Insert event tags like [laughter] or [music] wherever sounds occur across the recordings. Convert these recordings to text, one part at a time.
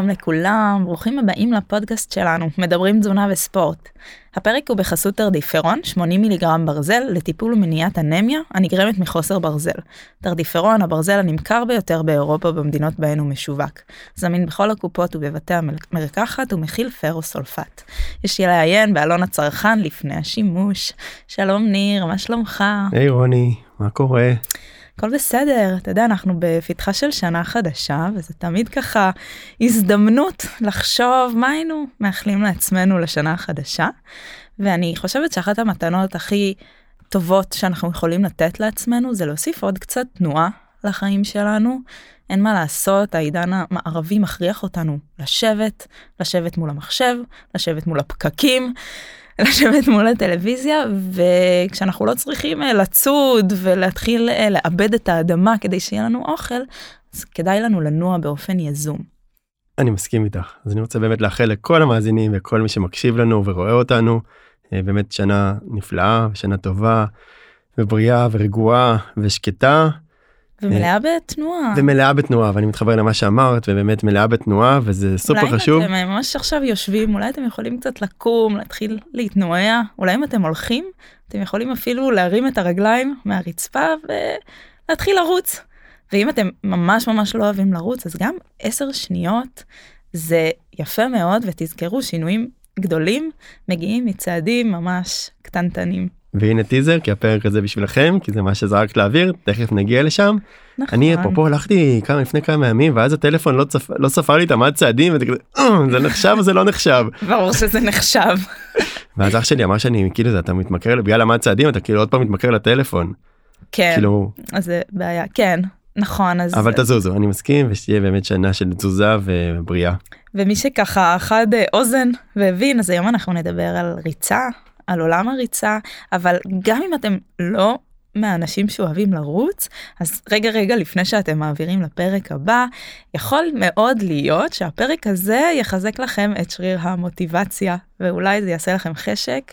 שלום לכולם, ברוכים הבאים לפודקאסט שלנו, מדברים תזונה וספורט. הפרק הוא בחסות תרדיפרון, 80 מיליגרם ברזל, לטיפול ומניעת אנמיה הנגרמת מחוסר ברזל. תרדיפרון, הברזל הנמכר ביותר באירופה במדינות בהן הוא משווק. זמין בכל הקופות ובבתי המרקחת ומכיל פרוסולפט. יש לעיין בעלון הצרכן לפני השימוש. שלום ניר, מה שלומך? היי hey, רוני, מה קורה? הכל בסדר, אתה יודע, אנחנו בפתחה של שנה חדשה, וזה תמיד ככה הזדמנות לחשוב מה היינו מאחלים לעצמנו לשנה החדשה. ואני חושבת שאחת המתנות הכי טובות שאנחנו יכולים לתת לעצמנו זה להוסיף עוד קצת תנועה לחיים שלנו. אין מה לעשות, העידן המערבי מכריח אותנו לשבת, לשבת מול המחשב, לשבת מול הפקקים. לשבת מול הטלוויזיה וכשאנחנו לא צריכים אה, לצוד ולהתחיל אה, לאבד את האדמה כדי שיהיה לנו אוכל אז כדאי לנו לנוע באופן יזום. אני מסכים איתך אז אני רוצה באמת לאחל לכל המאזינים וכל מי שמקשיב לנו ורואה אותנו אה, באמת שנה נפלאה שנה טובה ובריאה ורגועה ושקטה ומלאה בתנועה. ומלאה בתנועה ואני מתחבר למה שאמרת ובאמת מלאה בתנועה וזה סופר אולי חשוב. אולי אם אתם ממש עכשיו יושבים אולי אתם יכולים קצת לקום להתחיל להתנועע אולי אם אתם הולכים אתם יכולים אפילו להרים את הרגליים מהרצפה ולהתחיל לרוץ. ואם אתם ממש ממש לא אוהבים לרוץ אז גם 10 שניות זה יפה מאוד ותזכרו שינויים גדולים מגיעים מצעדים ממש קטנטנים. והנה טיזר כי הפרק הזה בשבילכם כי זה מה שזרקת לאוויר תכף נגיע לשם. נכון. אני אפרופו הלכתי כמה לפני כמה ימים ואז הטלפון לא, צפ... לא ספר לי את המד צעדים וזה אה, זה נחשב או זה לא נחשב. [laughs] ברור שזה נחשב. [laughs] ואז אח שלי אמר שאני כאילו אתה מתמכר בגלל המד צעדים אתה כאילו עוד פעם מתמכר לטלפון. כן. כאילו. אז זה בעיה כן נכון אז אבל תזוזו אני מסכים ושתהיה באמת שנה של תזוזה ובריאה. ומי שככה חד אוזן והבין אז היום אנחנו נדבר על ריצה על עולם הריצה, אבל גם אם אתם לא מהאנשים שאוהבים לרוץ, אז רגע רגע לפני שאתם מעבירים לפרק הבא, יכול מאוד להיות שהפרק הזה יחזק לכם את שריר המוטיבציה, ואולי זה יעשה לכם חשק.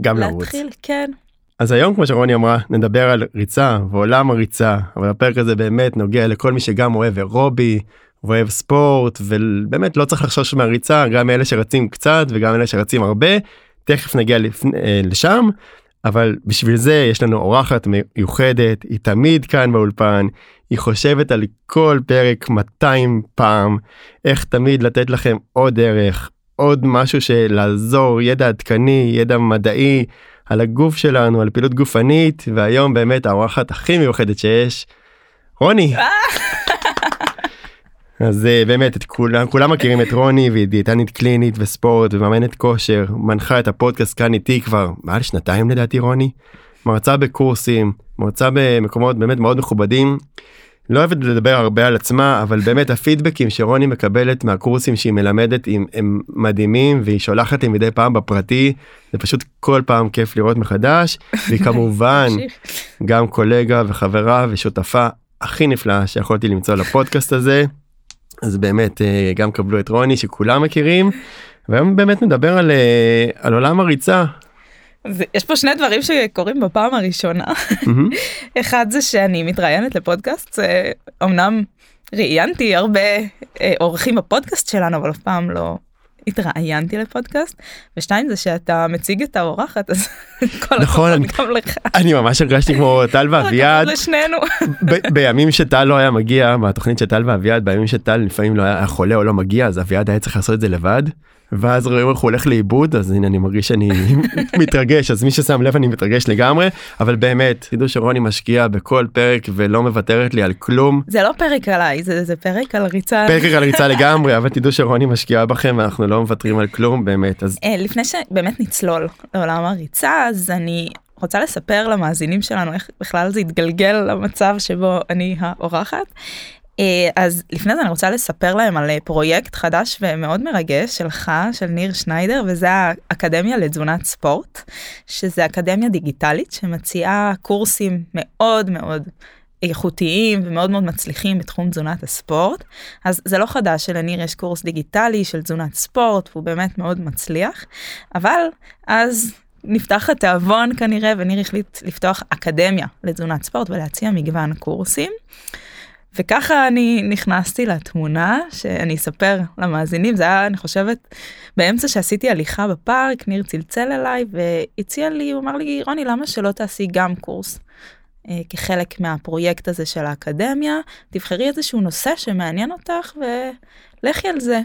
גם להתחיל, לרוץ. כן. אז היום כמו שרוני אמרה נדבר על ריצה ועולם הריצה אבל הפרק הזה באמת נוגע לכל מי שגם אוהב אירובי אוהב ספורט ובאמת לא צריך לחשוש מהריצה גם אלה שרצים קצת וגם אלה שרצים הרבה תכף נגיע לפני, אה, לשם אבל בשביל זה יש לנו אורחת מיוחדת היא תמיד כאן באולפן היא חושבת על כל פרק 200 פעם איך תמיד לתת לכם עוד דרך עוד משהו שלעזור ידע עדכני ידע מדעי על הגוף שלנו על פעילות גופנית והיום באמת האורחת הכי מיוחדת שיש רוני. אז uh, באמת את כולם כולם מכירים את רוני והיא דיאטנית קלינית וספורט ומאמנת כושר מנחה את הפודקאסט כאן איתי כבר מעל שנתיים לדעתי רוני. מרצה בקורסים מרצה במקומות באמת מאוד מכובדים. לא אוהבת לדבר הרבה על עצמה אבל באמת הפידבקים שרוני מקבלת מהקורסים שהיא מלמדת הם, הם מדהימים והיא שולחת לי מדי פעם בפרטי זה פשוט כל פעם כיף לראות מחדש והיא [laughs] כמובן גם קולגה וחברה ושותפה הכי נפלאה שיכולתי למצוא לפודקאסט הזה. אז באמת אה, גם קבלו את רוני שכולם מכירים והיום באמת נדבר על, אה, על עולם הריצה. יש פה שני דברים שקורים בפעם הראשונה. [laughs] אחד זה שאני מתראיינת לפודקאסט, אמנם ראיינתי הרבה אה, אורחים בפודקאסט שלנו אבל אף פעם לא התראיינתי לפודקאסט ושתיים זה שאתה מציג את האורחת אז [laughs] כל נכון הכבוד גם לך. אני ממש הרגשתי כמו [laughs] טל ואביעד בימים שטל לא היה מגיע בתוכנית של טל ואביעד בימים שטל לפעמים לא היה חולה או לא מגיע אז אביעד היה צריך לעשות את זה לבד. ואז רואים איך הוא הולך לאיבוד אז הנה אני מרגיש שאני [laughs] מתרגש אז מי ששם לב אני מתרגש לגמרי אבל באמת תדעו שרוני משקיע בכל פרק ולא מוותרת לי על כלום. זה לא פרק עליי זה, זה פרק על ריצה. פרק על ריצה [laughs] לגמרי אבל תדעו שרוני משקיעה בכם ואנחנו לא מוותרים על כלום באמת אז אה, לפני שבאמת נצלול לעולם הריצה אז אני רוצה לספר למאזינים שלנו איך בכלל זה התגלגל למצב שבו אני האורחת. אה, אז לפני זה אני רוצה לספר להם על אה, פרויקט חדש ומאוד מרגש שלך, של ניר שניידר, וזה האקדמיה לתזונת ספורט, שזה אקדמיה דיגיטלית שמציעה קורסים מאוד מאוד איכותיים ומאוד מאוד מצליחים בתחום תזונת הספורט. אז זה לא חדש שלניר יש קורס דיגיטלי של תזונת ספורט, והוא באמת מאוד מצליח, אבל אז נפתח התיאבון כנראה וניר החליט לפתוח אקדמיה לתזונת ספורט ולהציע מגוון קורסים. וככה אני נכנסתי לתמונה שאני אספר למאזינים זה היה אני חושבת באמצע שעשיתי הליכה בפארק ניר צלצל אליי והציע לי הוא אמר לי רוני למה שלא תעשי גם קורס. אה, כחלק מהפרויקט הזה של האקדמיה תבחרי איזשהו נושא שמעניין אותך ולכי על זה.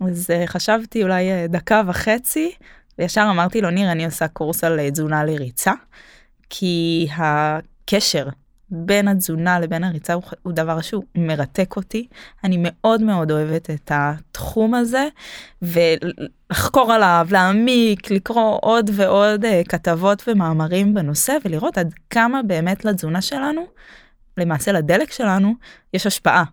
אז אה, חשבתי אולי אה, דקה וחצי וישר אמרתי לו ניר אני עושה קורס על תזונה לריצה כי הקשר בין התזונה לבין הריצה הוא, דבר שהוא מרתק אותי. אני מאוד מאוד אוהבת את התחום הזה, ולחקור עליו, להעמיק, לקרוא עוד ועוד uh, כתבות ומאמרים בנושא, ולראות עד כמה באמת לתזונה שלנו, למעשה לדלק שלנו, יש השפעה.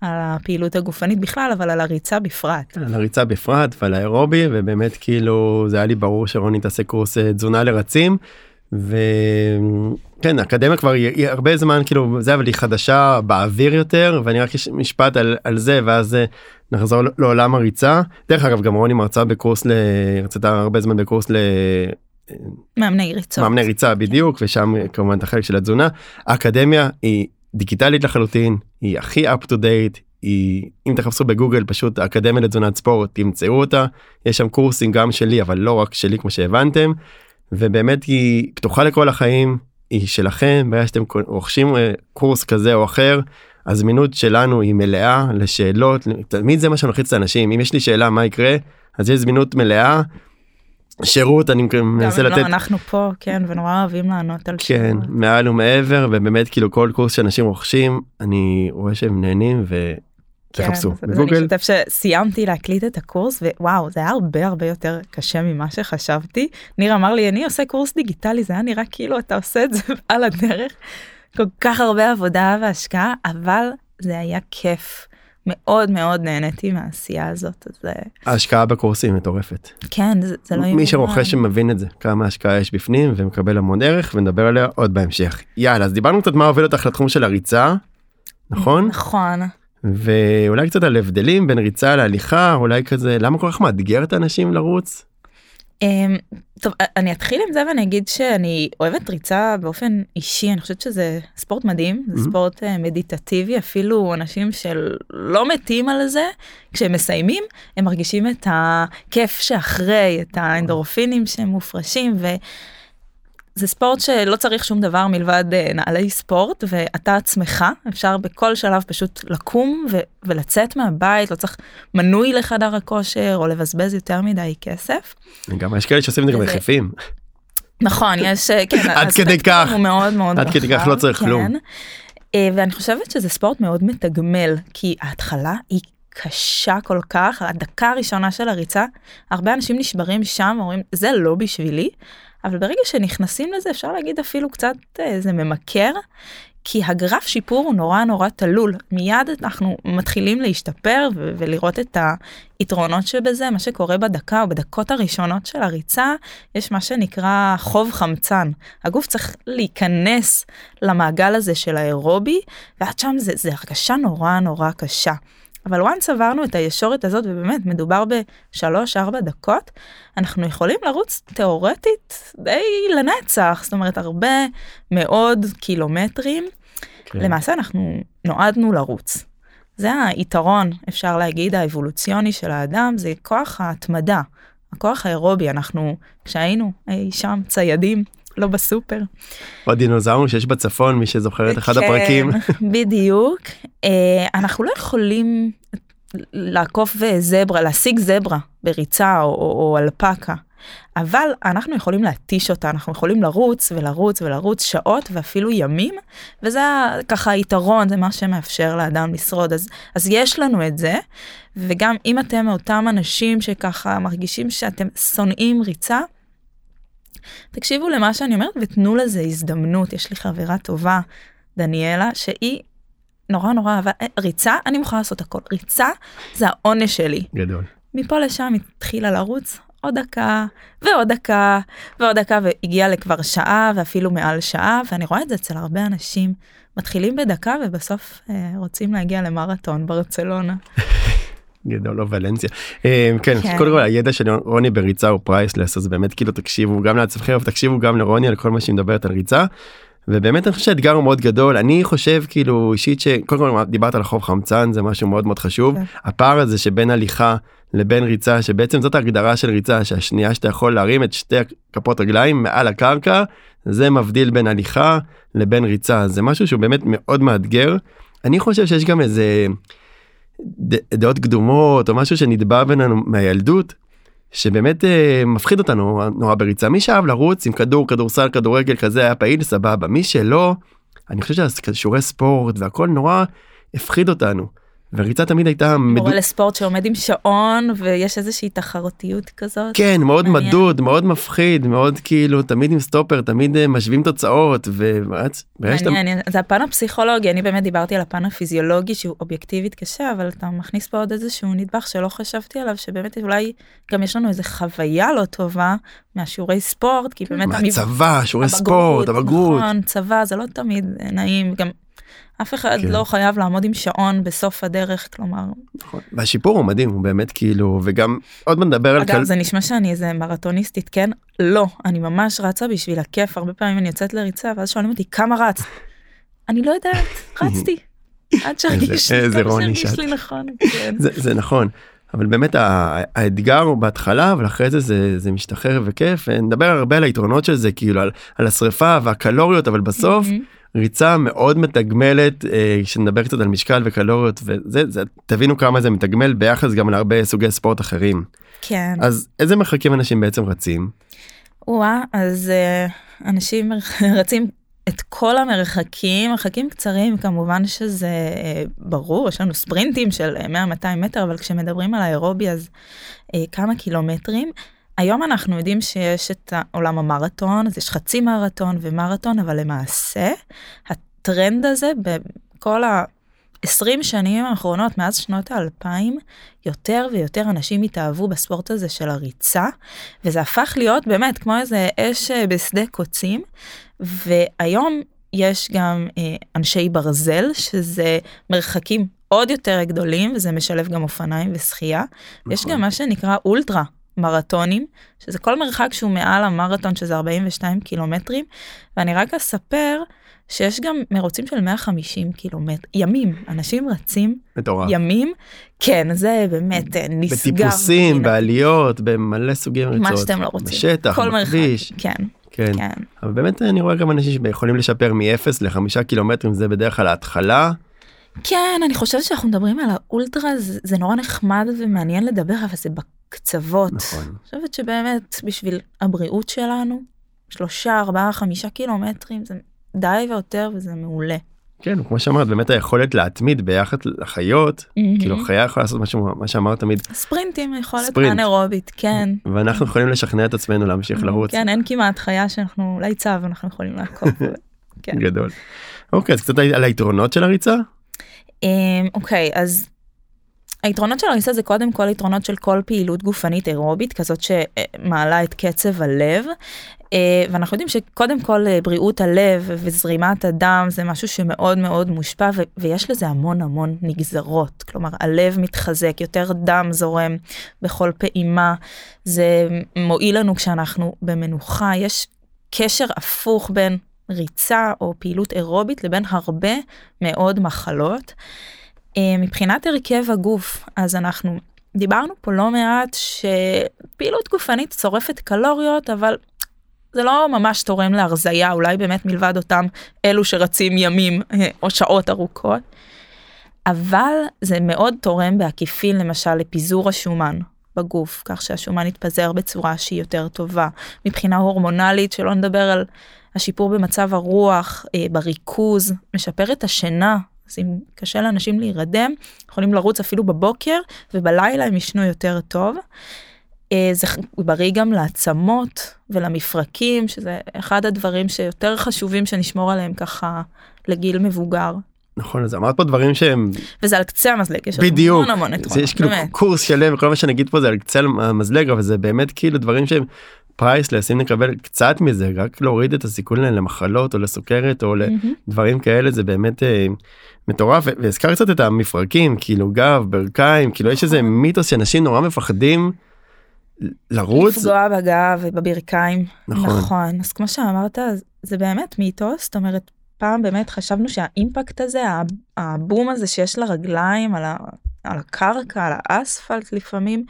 על הפעילות הגופנית בכלל אבל על הריצה בפרט. על הריצה בפרט ועל האירובי ובאמת כאילו זה היה לי ברור שרוני תעשה קורס אה, תזונה לרצים וכן אקדמיה כבר היא הרבה זמן כאילו זה אבל היא חדשה באוויר יותר ואני רק יש משפט על, על זה ואז אה, נחזור לעולם הריצה דרך אגב גם רוני מרצה בקורס ל... הרצתה הרבה זמן בקורס ל... מאמני ריצות. מאמני ריצה בדיוק ושם כמובן את החלק של התזונה. האקדמיה היא דיגיטלית לחלוטין היא הכי up to date היא אם תחפשו בגוגל פשוט אקדמיה לתזונת ספורט תמצאו אותה יש שם קורסים גם שלי אבל לא רק שלי כמו שהבנתם ובאמת היא פתוחה לכל החיים היא שלכם ברגע שאתם רוכשים אה, קורס כזה או אחר הזמינות שלנו היא מלאה לשאלות תמיד זה מה שמלחיץ את האנשים אם יש לי שאלה מה יקרה אז יש זמינות מלאה. שירות אני מנסה לתת אנחנו פה כן ונורא אוהבים לענות על כן שאלות. מעל ומעבר ובאמת כאילו כל קורס שאנשים רוכשים אני רואה שהם נהנים תחפשו כן, בגוגל. אני אשתף שסיימתי להקליט את הקורס ווואו זה היה הרבה הרבה יותר קשה ממה שחשבתי. ניר אמר לי אני עושה קורס דיגיטלי זה היה נראה כאילו אתה עושה את זה [laughs] על הדרך. כל כך הרבה עבודה והשקעה אבל זה היה כיף. מאוד מאוד נהניתי מהעשייה הזאת אז ההשקעה בקורסים מטורפת. כן זה, זה לא מי יאומן. שרוכש שמבין את זה כמה השקעה יש בפנים ומקבל המון ערך ונדבר עליה עוד בהמשך. יאללה אז דיברנו קצת מה הוביל אותך לתחום של הריצה. נכון? נכון ואולי קצת על הבדלים בין ריצה להליכה אולי כזה למה כל כך מאתגר את האנשים לרוץ. אמ, טוב אני אתחיל עם זה ואני אגיד שאני אוהבת ריצה באופן אישי אני חושבת שזה ספורט מדהים זה Mhm. ספורט אה, מדיטטיבי אפילו אנשים שלא מתים על זה כשהם מסיימים הם מרגישים את הכיף שאחרי את האנדורפינים שהם מופרשים וזה ספורט שלא צריך שום דבר מלבד אה, נעלי ספורט ואתה עצמך אפשר בכל שלב פשוט לקום ו- ולצאת מהבית לא צריך מנוי לחדר הכושר או לבזבז יותר מדי כסף. גם יש כאלה שעושים את זה גם יחפים. נכון יש אה, כן [laughs] עד כדי כך. הוא מאוד מאוד עד כדי כך לא צריך כן. כלום. אה, ואני חושבת שזה ספורט מאוד מתגמל כי ההתחלה היא קשה כל כך הדקה הראשונה של הריצה הרבה אנשים נשברים שם אומרים זה לא בשבילי אבל ברגע שנכנסים לזה אפשר להגיד אפילו קצת אה, זה ממכר. כי הגרף שיפור הוא נורא נורא תלול מיד אנחנו מתחילים להשתפר ו- ולראות את היתרונות שבזה מה שקורה בדקה או בדקות הראשונות של הריצה יש מה שנקרא חוב חמצן הגוף צריך להיכנס למעגל הזה של האירובי ועד שם זה, זה הרגשה נורא נורא קשה. אבל once עברנו את הישורת הזאת ובאמת מדובר בשלוש ארבע דקות אנחנו יכולים לרוץ תאורטית די לנצח זאת אומרת הרבה מאוד קילומטרים כן. למעשה אנחנו נועדנו לרוץ. זה היתרון אפשר להגיד האבולוציוני של האדם זה כוח ההתמדה הכוח האירובי אנחנו כשהיינו אי שם ציידים לא בסופר. עוד דינוזאורים שיש בצפון מי שזוכר את אחד כן, הפרקים. [laughs] בדיוק אה, אנחנו לא יכולים לעקוף זברה להשיג זברה בריצה או, או, או אלפקה. אבל אנחנו יכולים להתיש אותה אנחנו יכולים לרוץ ולרוץ ולרוץ שעות ואפילו ימים וזה ככה היתרון זה מה שמאפשר לאדם לשרוד אז אז יש לנו את זה וגם אם אתם מאותם אנשים שככה מרגישים שאתם שונאים ריצה. תקשיבו למה שאני אומרת ותנו לזה הזדמנות יש לי חברה טובה דניאלה שהיא נורא נורא אהבה אה, ריצה אני מוכנה לעשות הכל ריצה זה העונש שלי גדול. מפה לשם התחילה לרוץ עוד דקה ועוד דקה ועוד דקה והגיעה לכבר שעה ואפילו מעל שעה ואני רואה את זה אצל הרבה אנשים מתחילים בדקה ובסוף אה, רוצים להגיע למרתון ברצלונה. [laughs] גדול או ולנסיה. אה, כן, כן. קודם כל הידע של רוני בריצה הוא פרייסלס אז באמת כאילו תקשיבו גם לעצמכם אבל תקשיבו גם לרוני על כל מה שהיא מדברת על ריצה. ובאמת אני חושב שהאתגר הוא מאוד גדול אני חושב כאילו אישית שקודם כל דיברת על חוב חמצן זה משהו מאוד מאוד חשוב כן. הפער הזה שבין הליכה לבין ריצה שבעצם זאת ההגדרה של ריצה שהשנייה שאתה יכול להרים את שתי כפות רגליים מעל הקרקע זה מבדיל בין הליכה לבין ריצה זה משהו שהוא באמת מאוד מאתגר אני חושב שיש גם איזה דעות קדומות או משהו שנדבע בינינו מהילדות שבאמת אה, מפחיד אותנו נורא בריצה מי שאהב לרוץ עם כדור כדורסל כדורגל כזה היה פעיל סבבה מי שלא אני חושב שהשיעורי ספורט והכל נורא הפחיד אותנו. וריצה תמיד הייתה מדו... מורה לספורט שעומד עם שעון ויש איזושהי תחרותיות כזאת. כן מאוד מעניין. מדוד מאוד מפחיד מאוד כאילו תמיד עם סטופר תמיד אה, משווים תוצאות שאתה מעניין, זה הפן הפסיכולוגי, אני באמת דיברתי על הפן הפיזיולוגי שהוא אובייקטיבית קשה, אבל אתה מכניס פה עוד איזשהו נדבך שלא חשבתי עליו, שבאמת אולי גם יש לנו איזה חוויה לא טובה מהשיעורי ספורט, כי באמת מהצבא שיעורי ספורט הבגרות נכון, צבא זה לא תמיד נעים, גם אף אחד כן. לא חייב לעמוד עם שעון בסוף הדרך, כלומר, נכון. והשיפור הוא מדהים הוא באמת כאילו וגם עוד מעט נדבר על אגב כל... זה נשמע שאני איזה מרתוניסטית, כן? לא, אני ממש רצה בשביל הכיף, הרבה פעמים אני יוצאת לריצה ואז שואלים אותי כמה רצת. אני לא יודעת, [laughs] רצתי. עד שהרגיש לי, נכון, כן. זה, זה נכון אבל באמת האתגר הוא בהתחלה אבל אחרי זה זה, זה משתחרר וכיף נדבר הרבה על היתרונות של זה כאילו על, על השריפה והקלוריות אבל בסוף מהמם. ריצה מאוד מתגמלת אה, שנדבר קצת על משקל וקלוריות וזה זה, תבינו כמה זה מתגמל ביחס גם להרבה סוגי ספורט אחרים כן. אז איזה מרחקים אנשים בעצם רצים וואה, אז אה, אנשים [laughs] רצים את כל המרחקים, מרחקים קצרים כמובן שזה אה, ברור, יש לנו ספרינטים של אה, 100-200 מטר, אבל כשמדברים על האירובי אז אה, כמה קילומטרים. היום אנחנו יודעים שיש את עולם המרתון, אז יש חצי מרתון ומרתון, אבל למעשה הטרנד הזה בכל ה... 20 שנים האחרונות, מאז שנות האלפיים, יותר ויותר אנשים התאהבו בספורט הזה של הריצה, וזה הפך להיות באמת כמו איזה אש אה, בשדה קוצים, והיום יש גם אה, אנשי ברזל, שזה מרחקים עוד יותר גדולים, וזה משלב גם אופניים ושחייה. יש נכון. גם מה שנקרא אולטרה מרתונים, שזה כל מרחק שהוא מעל המרתון, שזה 42 קילומטרים, ואני רק אספר שיש גם מרוצים של 150 קילומטר, ימים, אנשים רצים מטורף ימים, כן, זה באמת אה, נסגר. בטיפוסים הנה, בעליות במלא סוגי ריצות מה שאתם לא רוצים. בשטח כל מרחק, בכביש כן, כן כן. אבל באמת אני רואה גם אנשים שיכולים לשפר מ-0 ל-5 קילומטרים זה בדרך כלל ההתחלה כן, אני חושבת שאנחנו מדברים על האולטרה, זה, זה נורא נחמד ומעניין לדבר, אבל זה בקצוות. נכון. אני חושבת שבאמת בשביל הבריאות שלנו, שלושה, ארבעה, חמישה קילומטרים, זה די ויותר וזה מעולה. כן כמו שאמרת באמת היכולת להתמיד ביחד לחיות כאילו מהמם. חיה יכולה לעשות משהו מה שאמרת תמיד ספרינטים, יכולת ספרינט. אנאירובית, כן. ואנחנו יכולים לשכנע את עצמנו להמשיך לרוץ כן, אין כמעט חיה שאנחנו, אולי צו, אנחנו יכולים לעקוב. [laughs] כן. גדול. אוקיי אז קצת על היתרונות של הריצה אוקיי, אז היתרונות של הריסה זה קודם כל יתרונות של כל פעילות גופנית אירובית, כזאת שמעלה את קצב הלב. אה, ואנחנו יודעים שקודם כל אה, בריאות הלב וזרימת הדם זה משהו שמאוד מאוד מושפע ו- ויש לזה המון המון נגזרות. כלומר, הלב מתחזק, יותר דם זורם בכל פעימה, זה מועיל לנו כשאנחנו במנוחה, יש קשר הפוך בין ריצה או פעילות אירובית לבין הרבה מאוד מחלות. אה, מבחינת הרכב הגוף, אז אנחנו דיברנו פה לא מעט שפעילות גופנית צורפת קלוריות, אבל זה לא ממש תורם להרזייה, אולי באמת מלבד אותם אלו שרצים ימים אה, או שעות ארוכות. אבל זה מאוד תורם בעקיפין למשל לפיזור השומן בגוף, כך שהשומן יתפזר בצורה שהיא יותר טובה. מבחינה הורמונלית, שלא נדבר על השיפור במצב הרוח, אה, בריכוז, משפר את השינה. אז אם קשה לאנשים להירדם, יכולים לרוץ אפילו בבוקר, ובלילה הם ישנו יותר טוב. אה, זה בריא גם לעצמות ולמפרקים, שזה אחד הדברים שיותר חשובים שנשמור עליהם ככה לגיל מבוגר. נכון אז אמרת פה דברים שהם וזה על קצה המזלג, יש בדיוק המון המון זה יתרונות, יש כאילו באמת. קורס שלם וכל מה שאני אגיד פה זה על קצה המזלג אבל זה באמת כאילו דברים שהם priceless אם נקבל קצת מזה רק להוריד את הסיכון למחלות או לסוכרת או. לדברים כאלה זה באמת אה, מטורף והזכר קצת את המפרקים כאילו גב ברכיים כאילו יש איזה נכון. מיתוס שאנשים נורא מפחדים לרוץ לפגוע בגב ובברכיים. נכון. נכון. אז כמו שאמרת, זה באמת מיתוס, זאת אומרת, פעם באמת חשבנו שהאימפקט הזה, הבום הזה שיש לרגליים על, ה, על הקרקע, על האספלט לפעמים,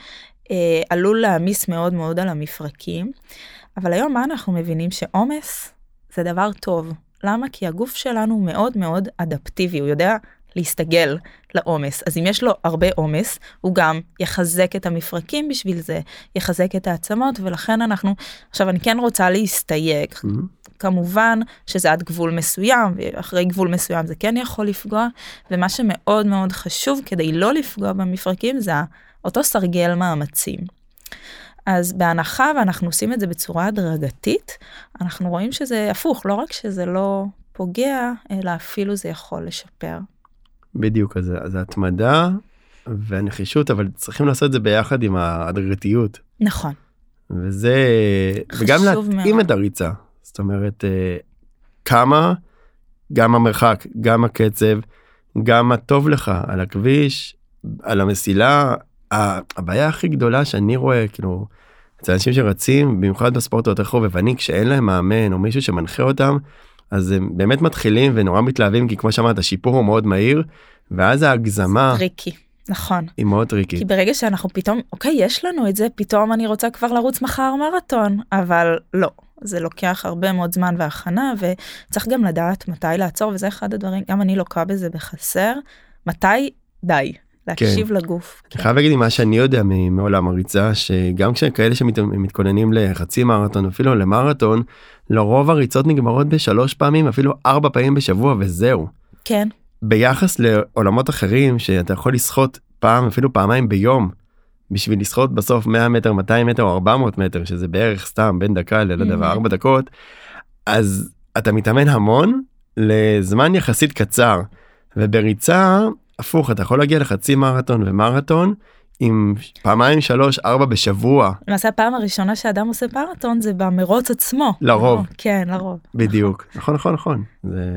אה, עלול להעמיס מאוד מאוד על המפרקים. אבל היום מה אנחנו מבינים? שעומס זה דבר טוב. למה? כי הגוף שלנו מאוד מאוד אדפטיבי, הוא יודע להסתגל לעומס. אז אם יש לו הרבה עומס, הוא גם יחזק את המפרקים בשביל זה, יחזק את העצמות, ולכן אנחנו, עכשיו אני כן רוצה להסתייג. מהמם. כמובן שזה עד גבול מסוים, ואחרי גבול מסוים זה כן יכול לפגוע, ומה שמאוד מאוד חשוב כדי לא לפגוע במפרקים זה אותו סרגל מאמצים. אז בהנחה ואנחנו עושים את זה בצורה הדרגתית, אנחנו רואים שזה הפוך, לא רק שזה לא פוגע, אלא אפילו זה יכול לשפר. בדיוק אז אז ההתמדה והנחישות אבל צריכים לעשות את זה ביחד עם ההדרגתיות נכון, וזה וגם להתאים מאוד. את הריצה זאת אומרת אה, כמה גם המרחק גם הקצב גם מה טוב לך על הכביש על המסילה הבעיה הכי גדולה שאני רואה כאילו אצל אנשים שרצים במיוחד בספורט היותר חובבני כשאין להם מאמן או מישהו שמנחה אותם אז הם באמת מתחילים ונורא מתלהבים כי כמו שאמרת השיפור הוא מאוד מהיר ואז ההגזמה tricky, נכון. היא מאוד כי טריקית. ברגע שאנחנו פתאום, אוקיי, יש לנו את זה, פתאום אני רוצה כבר לרוץ מחר מרתון, אבל לא. זה לוקח הרבה מאוד זמן והכנה, וצריך גם לדעת מתי לעצור, וזה אחד הדברים, גם אני לוקה בזה בחסר, מתי די, להקשיב לגוף. אני חייב להגיד מה שאני יודע מעולם הריצה שגם כשכאלה שמתכוננים לחצי מרתון אפילו למרתון לרוב הריצות נגמרות בשלוש פעמים אפילו ארבע פעמים בשבוע וזהו. כן, ביחס לעולמות אחרים שאתה יכול לשחות פעם אפילו פעמיים ביום בשביל לשחות בסוף 100 מטר 200 מטר או 400 מטר שזה בערך סתם בין דקה ללא יודע Mhm. ארבע דקות אז אתה מתאמן המון לזמן יחסית קצר ובריצה הפוך אתה יכול להגיע לחצי מרתון ומרתון עם פעמיים שלוש ארבע בשבוע למעשה הפעם הראשונה שאדם עושה מרתון זה במרוץ עצמו. לרוב. כן, לרוב. בדיוק נכון נכון נכון זה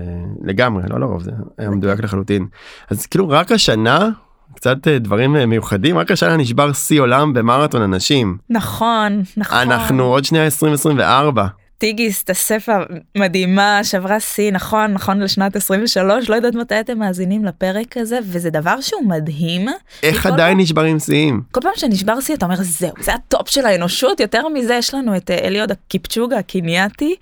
לגמרי לא לרוב זה היה מדויק לחלוטין אז כאילו רק השנה קצת אה, דברים אה, מיוחדים רק השנה נשבר שיא עולם במרתון אנשים נכון, נכון. אנחנו עוד שנייה 2024 טיגיסט אספה מדהימה, שברה שיא, נכון, נכון לשנת 23, לא יודעת מתי אתם מאזינים לפרק הזה, וזה דבר שהוא מדהים. איך עדיין פעם- נשברים שיאים כל פעם שנשבר שיא אתה אומר זהו, זה הטופ של האנושות, יותר מזה יש לנו את אה, אליוד קיפצ'וגה הקנייתי,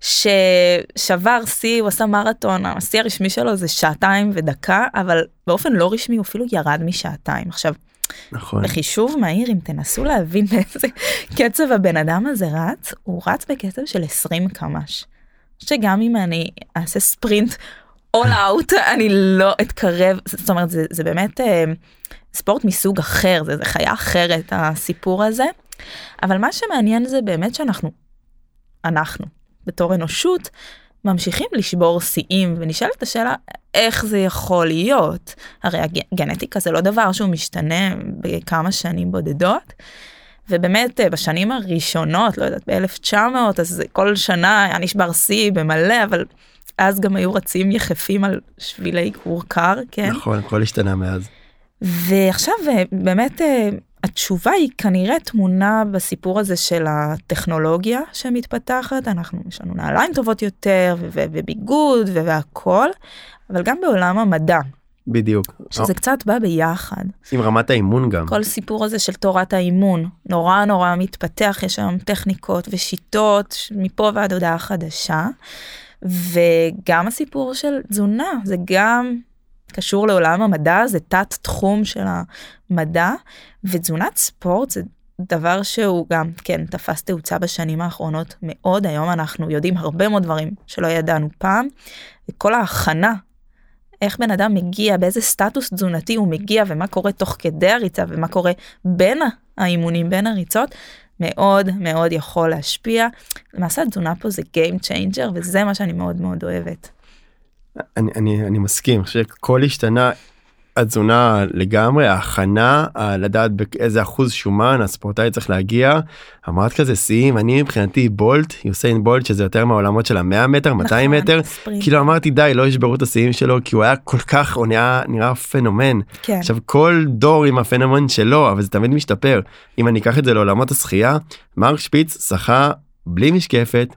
ששבר שיא, הוא עשה מרתון, השיא הרשמי שלו זה שעתיים ודקה, אבל באופן לא רשמי הוא אפילו ירד משעתיים. עכשיו, נכון בחישוב מהיר, אם תנסו להבין [laughs] באיזה קצב הבן אדם הזה רץ, הוא רץ בקצב של 20 קמ"ש. שגם אם אני אעשה ספרינט all out, [laughs] אני לא אתקרב, זאת אומרת, זה, זה באמת אה, ספורט מסוג אחר, זה, זה חיה אחרת, הסיפור הזה. אבל מה שמעניין זה באמת שאנחנו, אנחנו, בתור אנושות, ממשיכים לשבור שיאים, ונשאלת השאלה איך זה יכול להיות. הרי הגנטיקה זה לא דבר שהוא משתנה בכמה שנים בודדות. ובאמת אה, בשנים הראשונות, לא יודעת, ב-1900, אז כל שנה היה נשבר שיא במלא, אבל אז גם היו רצים יחפים על שבילי כורכר, כן? נכון הכל השתנה מאז ועכשיו אה, באמת אה, התשובה היא כנראה טמונה בסיפור הזה של הטכנולוגיה שמתפתחת, אנחנו, יש לנו נעליים טובות יותר ו- ו- וביגוד ו- והכל, אבל גם בעולם המדע, בדיוק. שזה קצת בא ביחד. עם רמת האימון גם. כל סיפור הזה של תורת האימון נורא נורא מתפתח, יש היום טכניקות ושיטות מפה ועד הודעה חדשה. וגם הסיפור של תזונה זה גם קשור לעולם המדע, זה תת תחום של המדע, ותזונת ספורט זה דבר שהוא גם, כן, תפס תאוצה בשנים האחרונות מאוד, היום אנחנו יודעים הרבה מאוד דברים שלא ידענו פעם, וכל ההכנה, איך בן אדם מגיע, באיזה סטטוס תזונתי הוא מגיע, ומה קורה תוך כדי הריצה, ומה קורה בין האימונים, בין הריצות, מאוד מאוד יכול להשפיע. למעשה התזונה פה זה Game Changer, וזה מה שאני מאוד מאוד אוהבת. אני, אני, אני מסכים, שכל השתנה, התזונה לגמרי, ההכנה, לדעת באיזה אחוז שומן הספורטאי צריך להגיע. אמרת כזה שיאים, אני מבחינתי בולט, יוסיין בולט, שזה יותר מהעולמות של המאה מטר, 200 נכון, מטר. ספרינט. כאילו אמרתי די, לא ישברו את השיאים שלו, כי הוא היה כל כך, הוא נראה, נראה פנומן. כן. עכשיו כל דור עם הפנומן שלו, אבל זה תמיד משתפר. אם אני אקח את זה לעולמות השחייה, מרק שפיץ שחה בלי משקפת,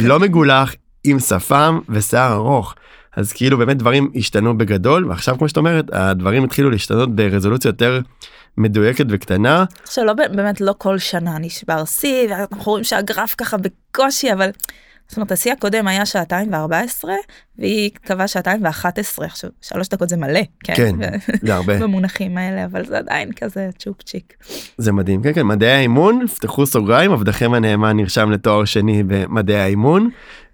לא מגולח, עם שפם ושיער ארוך. אז כאילו באמת דברים השתנו בגדול ועכשיו כמו שאת אומרת הדברים התחילו להשתנות ברזולוציה יותר מדויקת וקטנה. עכשיו לא באמת לא כל שנה נשבר שיא ואנחנו רואים שהגרף ככה בקושי אבל. זאת אומרת השיא הקודם היה שעתיים וארבע עשרה והיא קבעה שעתיים ואחת עשרה. עכשיו שלוש דקות זה מלא כן, כן זה הרבה. [laughs] במונחים האלה אבל זה עדיין כזה צ'ופצ'יק. זה מדהים. כן כן מדעי האימון פתחו סוגריים עבדכם הנאמן נרשם לתואר שני במדעי האימון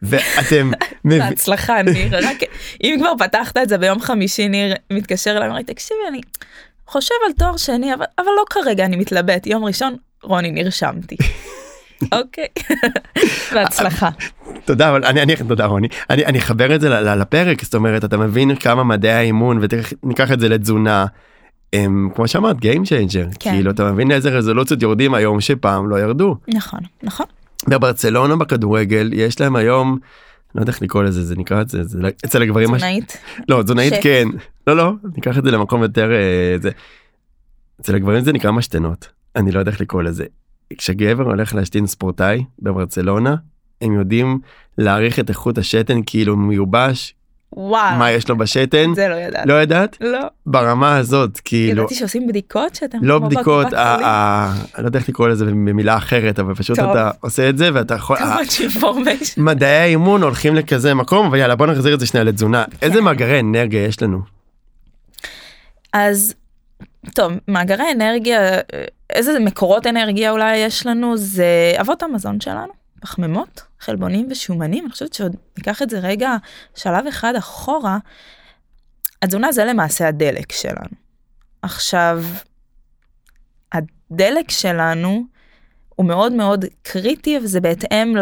ואתם [laughs] בהצלחה ניר [laughs] רק אם כבר פתחת את זה ביום חמישי ניר מתקשר אליי תקשיבי אני חושב על תואר שני אבל אבל לא כרגע אני מתלבט יום ראשון רוני נרשמתי. [laughs] אוקיי בהצלחה תודה אבל אני אני תודה רוני אני אני אחבר את זה לפרק זאת אומרת אתה מבין כמה מדעי האימון וניקח את זה לתזונה. הם כמו שאמרת Game Changer כן. כאילו אתה מבין לאיזה רזולוציות יורדים היום שפעם לא ירדו. נכון נכון בברצלונה בכדורגל יש להם היום לא יודע איך לקרוא לזה זה נקרא את זה, זה אצל הגברים תזונאית לא תזונאית שף. כן לא לא ניקח את זה למקום יותר אה, זה. אצל הגברים זה נקרא משתנות אני לא יודע איך לקרוא לזה. כשגבר הולך להשתין ספורטאי בברצלונה הם יודעים להעריך את איכות השתן כאילו מיובש וואו מה יש לו בשתן זה לא ידעתי. לא יודעת לא. ברמה הזאת כאילו ידעתי שעושים בדיקות שאתם לא בדיקות אני לא יודע איך לקרוא לזה במילה אחרת אבל פשוט. אתה עושה את זה ואתה יכול. information. מדעי האימון הולכים לכזה מקום אבל יאללה בוא נחזיר את זה שנייה לתזונה איזה מאגרי אנרגיה יש לנו אז טוב מאגרי אנרגיה אה, איזה מקורות אנרגיה אולי יש לנו זה אבות המזון שלנו פחמימות חלבונים ושומנים אני חושבת שעוד ניקח את זה רגע שלב אחד אחורה. התזונה זה למעשה הדלק שלנו. עכשיו הדלק שלנו הוא מאוד מאוד קריטי וזה בהתאם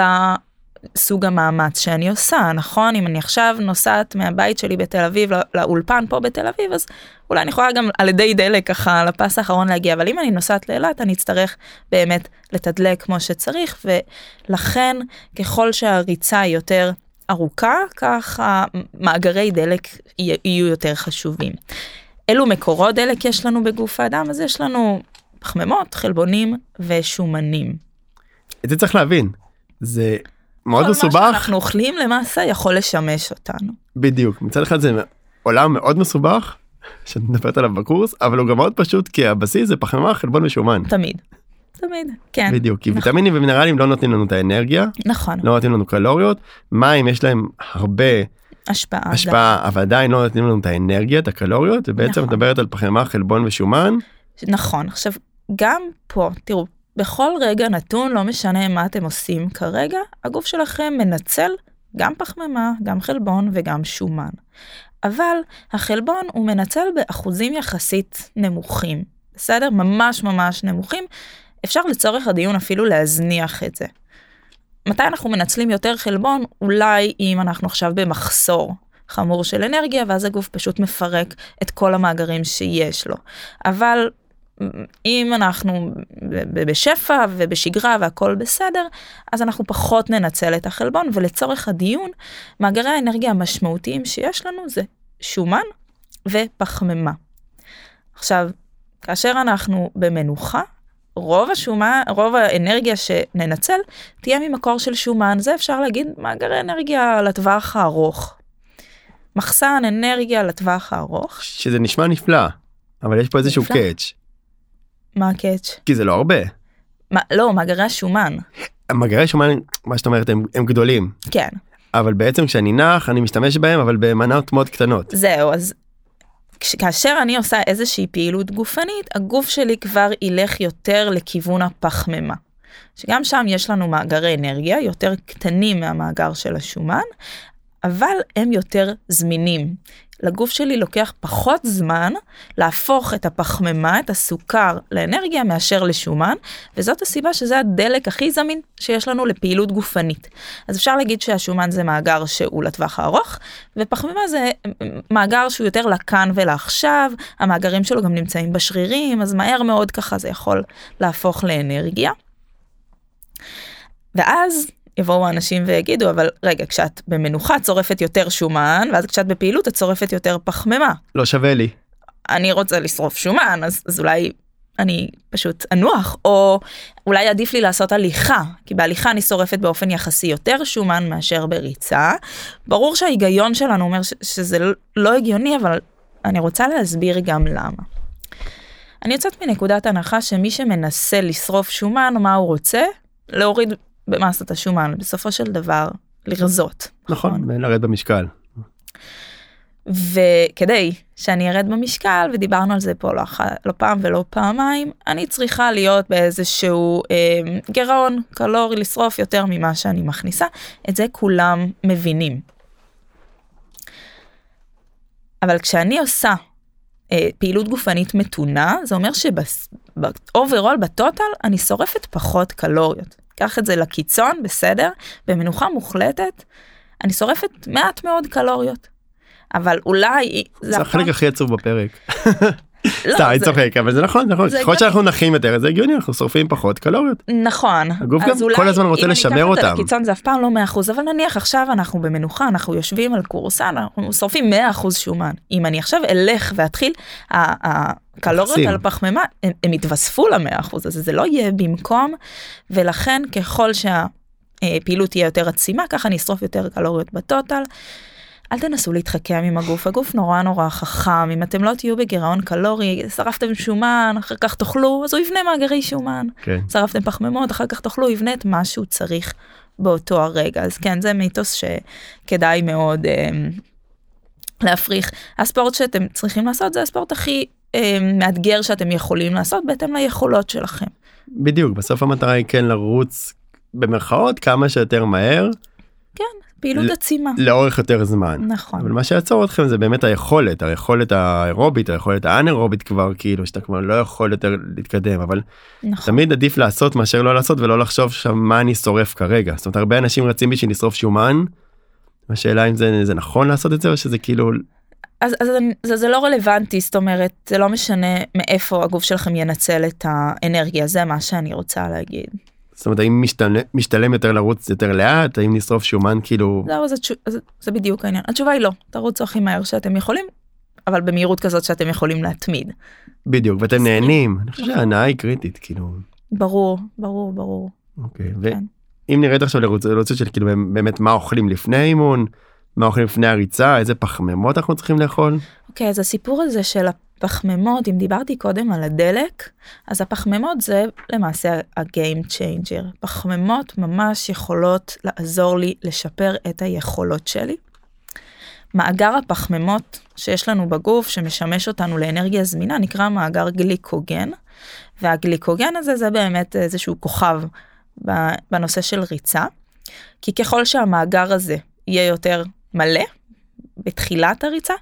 לסוג המאמץ שאני עושה נכון אם אני עכשיו נוסעת מהבית שלי בתל אביב לא- לאולפן פה בתל אביב אז אולי אני יכולה גם על ידי דלק ככה לפס האחרון להגיע אבל אם אני נוסעת לאילת אני אצטרך באמת לתדלק כמו שצריך ולכן ככל שהריצה היא יותר ארוכה כך מאגרי דלק יה- יהיו יותר חשובים. אילו מקורות דלק יש לנו בגוף האדם אז יש לנו פחמימות חלבונים ושומנים. את זה צריך להבין זה מאוד כל מה מסובך שאנחנו אוכלים למעשה יכול לשמש אותנו. בדיוק מצד אחד זה עולם מאוד מסובך שאת מדברת עליו בקורס אבל הוא גם מאוד פשוט כי הבסיס זה פחמימה חלבון ושומן תמיד. תמיד. כן. בדיוק כי נכון. ויטמינים ומינרלים לא נותנים לנו את האנרגיה נכון. לא נותנים לנו קלוריות מים יש להם הרבה השפעה. השפעה אבל עדיין לא נותנים לנו את האנרגיה את הקלוריות ובעצם נכון. מדברת על פחמימה חלבון ושומן נכון. עכשיו, גם פה, תראו, בכל רגע נתון, לא משנה מה אתם עושים כרגע, הגוף שלכם מנצל גם פחמימה, גם חלבון וגם שומן. אבל החלבון הוא מנצל באחוזים יחסית נמוכים, בסדר? ממש ממש נמוכים. אפשר לצורך הדיון אפילו להזניח את זה. מתי אנחנו מנצלים יותר חלבון? אולי אם אנחנו עכשיו במחסור חמור של אנרגיה, ואז הגוף פשוט מפרק את כל המאגרים שיש לו. אבל אם אנחנו בשפע ובשגרה והכל בסדר, אז אנחנו פחות ננצל את החלבון, ולצורך הדיון, מאגרי האנרגיה המשמעותיים שיש לנו זה שומן ופחמימה. עכשיו, כאשר אנחנו במנוחה, רוב השומן, רוב האנרגיה שננצל תהיה ממקור של שומן, זה אפשר להגיד מאגרי אנרגיה לטווח הארוך. מחסן אנרגיה לטווח הארוך, שזה נשמע נפלא אבל יש פה איזשהו. קאץ' מה הקאץ'? כי זה לא הרבה. מה, לא, מאגרי השומן, מאגרי שומן מה שאת אומרת הם, הם גדולים כן. אבל בעצם כשאני נח אני משתמש בהם אבל במנות מאוד קטנות. זהו, אז כש- כאשר אני עושה איזושהי פעילות גופנית, הגוף שלי כבר ילך יותר לכיוון הפחמימה. שגם שם יש לנו מאגרי אנרגיה יותר קטנים מהמאגר של השומן, אבל הם יותר זמינים. לגוף שלי לוקח פחות זמן להפוך את הפחמימה, את הסוכר, לאנרגיה מאשר לשומן, וזאת הסיבה שזה הדלק הכי זמין שיש לנו לפעילות גופנית. אז אפשר להגיד שהשומן זה מאגר שהוא לטווח הארוך, ופחמימה זה מאגר שהוא יותר לכאן ולעכשיו, המאגרים שלו גם נמצאים בשרירים, אז מהר מאוד ככה זה יכול להפוך לאנרגיה. ואז יבואו האנשים ויגידו אבל רגע כשאת במנוחה צורפת יותר שומן ואז כשאת בפעילות את צורפת יותר פחמימה. לא שווה לי. אני רוצה לשרוף שומן אז, אז אולי אני פשוט אנוח או אולי עדיף לי לעשות הליכה כי בהליכה אני שורפת באופן יחסי יותר שומן מאשר בריצה. ברור שההיגיון שלנו אומר ש- שזה לא הגיוני אבל אני רוצה להסביר גם למה. אני יוצאת מנקודת הנחה שמי שמנסה לשרוף שומן מה הוא רוצה להוריד במסת השומן בסופו של דבר לרזות. נכון, ולרדת במשקל. וכדי שאני ארד במשקל ודיברנו על זה פה לא, לא פעם ולא פעמיים אני צריכה להיות באיזשהו אה, גירעון קלורי לשרוף יותר ממה שאני מכניסה את זה כולם מבינים. אבל כשאני עושה אה, פעילות גופנית מתונה זה אומר שבאוברול בטוטל אני שורפת פחות קלוריות. קח את זה לקיצון, בסדר? במנוחה מוחלטת, אני שורפת מעט מאוד קלוריות. אבל אולי... זה החלק הכי עצוב בפרק. [laughs] לא, סתם, אני צוחק, אבל זה נכון, נכון, ככל שאנחנו נחים יותר זה הגיוני, אנחנו שורפים פחות קלוריות. נכון. הגוף גם כל הזמן רוצה לשמר אותם. אם אני אקח את זה לקיצון זה אף פעם לא 100% אבל נניח עכשיו אנחנו במנוחה, אנחנו יושבים על קורסה, אנחנו שורפים 100% שומן. אם אני עכשיו אלך ואתחיל, הקלוריות על פחמימה, הם יתווספו ל-100% הזה, זה לא יהיה במקום, ולכן ככל שהפעילות תהיה יותר עצימה, ככה אני אשרוף יותר קלוריות בטוטל. אל תנסו להתחכם עם הגוף, הגוף נורא נורא חכם, אם אתם לא תהיו בגירעון קלורי, שרפתם שומן, אחר כך תאכלו, אז הוא יבנה מאגרי שומן. כן. שרפתם פחמימות, אחר כך תאכלו, יבנה את מה שהוא צריך באותו הרגע. אז כן, זה מיתוס שכדאי מאוד אה, להפריך. הספורט שאתם צריכים לעשות זה הספורט הכי מאתגר שאתם יכולים לעשות בהתאם ליכולות שלכם. בדיוק, בסוף המטרה היא כן לרוץ במרכאות כמה שיותר מהר. כן, פעילות עצימה. לאורך יותר זמן. נכון. אבל מה שיעצור אתכם זה באמת היכולת, היכולת האירובית, היכולת האנאירובית כבר, כאילו שאתה כבר לא יכול יותר להתקדם, אבל נכון. תמיד עדיף לעשות מאשר לא לעשות ולא לחשוב שם מה אני שורף כרגע. זאת אומרת הרבה אנשים רצים בשביל לשרוף שומן, השאלה אם זה, זה נכון לעשות את זה או שזה כאילו... אז, אז זה, זה לא רלוונטי, זאת אומרת, זה לא משנה מאיפה הגוף שלכם ינצל את האנרגיה, זה מה שאני רוצה להגיד. זאת אומרת האם משתלם, משתלם יותר לרוץ יותר לאט האם לשרוף שומן כאילו זהו זה, זה, זה בדיוק העניין התשובה היא לא תרוצו הכי מהר שאתם יכולים אבל במהירות כזאת שאתם יכולים להתמיד. בדיוק ואתם נהנים אני חושב שההנאה היא קריטית כאילו. ברור ברור ברור. אוקיי כן. ואם נרד עכשיו לרזולוציות של כאילו באמת מה אוכלים לפני האימון מה אוכלים לפני הריצה איזה פחמימות אנחנו צריכים לאכול. אוקיי אז הסיפור הזה של פחמימות, אם דיברתי קודם על הדלק, אז הפחמימות זה למעשה ה-game changer. פחמימות ממש יכולות לעזור לי לשפר את היכולות שלי. מאגר הפחמימות שיש לנו בגוף שמשמש אותנו לאנרגיה זמינה נקרא מאגר גליקוגן והגליקוגן הזה זה באמת איזשהו כוכב בנושא של ריצה כי ככל שהמאגר הזה יהיה יותר מלא בתחילת הריצה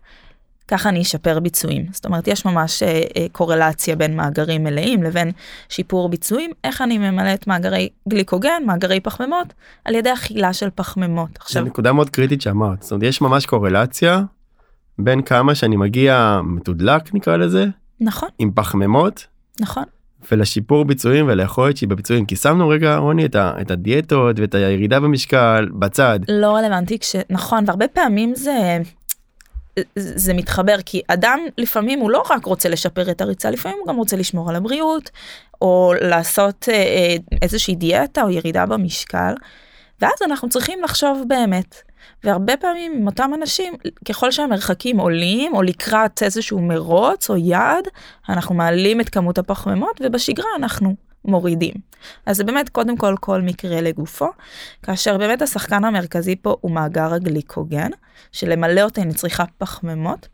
ככה אני אשפר ביצועים. זאת אומרת, יש ממש אה, אה, קורלציה בין מאגרים מלאים לבין שיפור ביצועים, איך אני ממלא את מאגרי גליקוגן, מאגרי פחמימות, על ידי אכילה של פחמימות. עכשיו... זו נקודה מאוד קריטית שאמרת, זאת אומרת, יש ממש קורלציה בין כמה שאני מגיע מתודלק נקרא לזה, נכון, עם פחמימות, נכון. ולשיפור ביצועים וליכולת שהיא בביצועים כי שמנו רגע רוני את, ה, את הדיאטות ואת הירידה במשקל בצד. לא רלוונטי כשנכון והרבה פעמים זה זה מתחבר כי אדם לפעמים הוא לא רק רוצה לשפר את הריצה לפעמים הוא גם רוצה לשמור על הבריאות או לעשות אה, אה, איזושהי דיאטה או ירידה במשקל. ואז אנחנו צריכים לחשוב באמת והרבה פעמים עם אותם אנשים ככל שהמרחקים עולים או לקראת איזשהו מרוץ או יעד אנחנו מעלים את כמות הפחמימות ובשגרה אנחנו מורידים. אז זה באמת קודם כל כל מקרה לגופו, כאשר באמת השחקן המרכזי פה הוא מאגר הגליקוגן, שלמלא אותה אני צריכה פחמימות.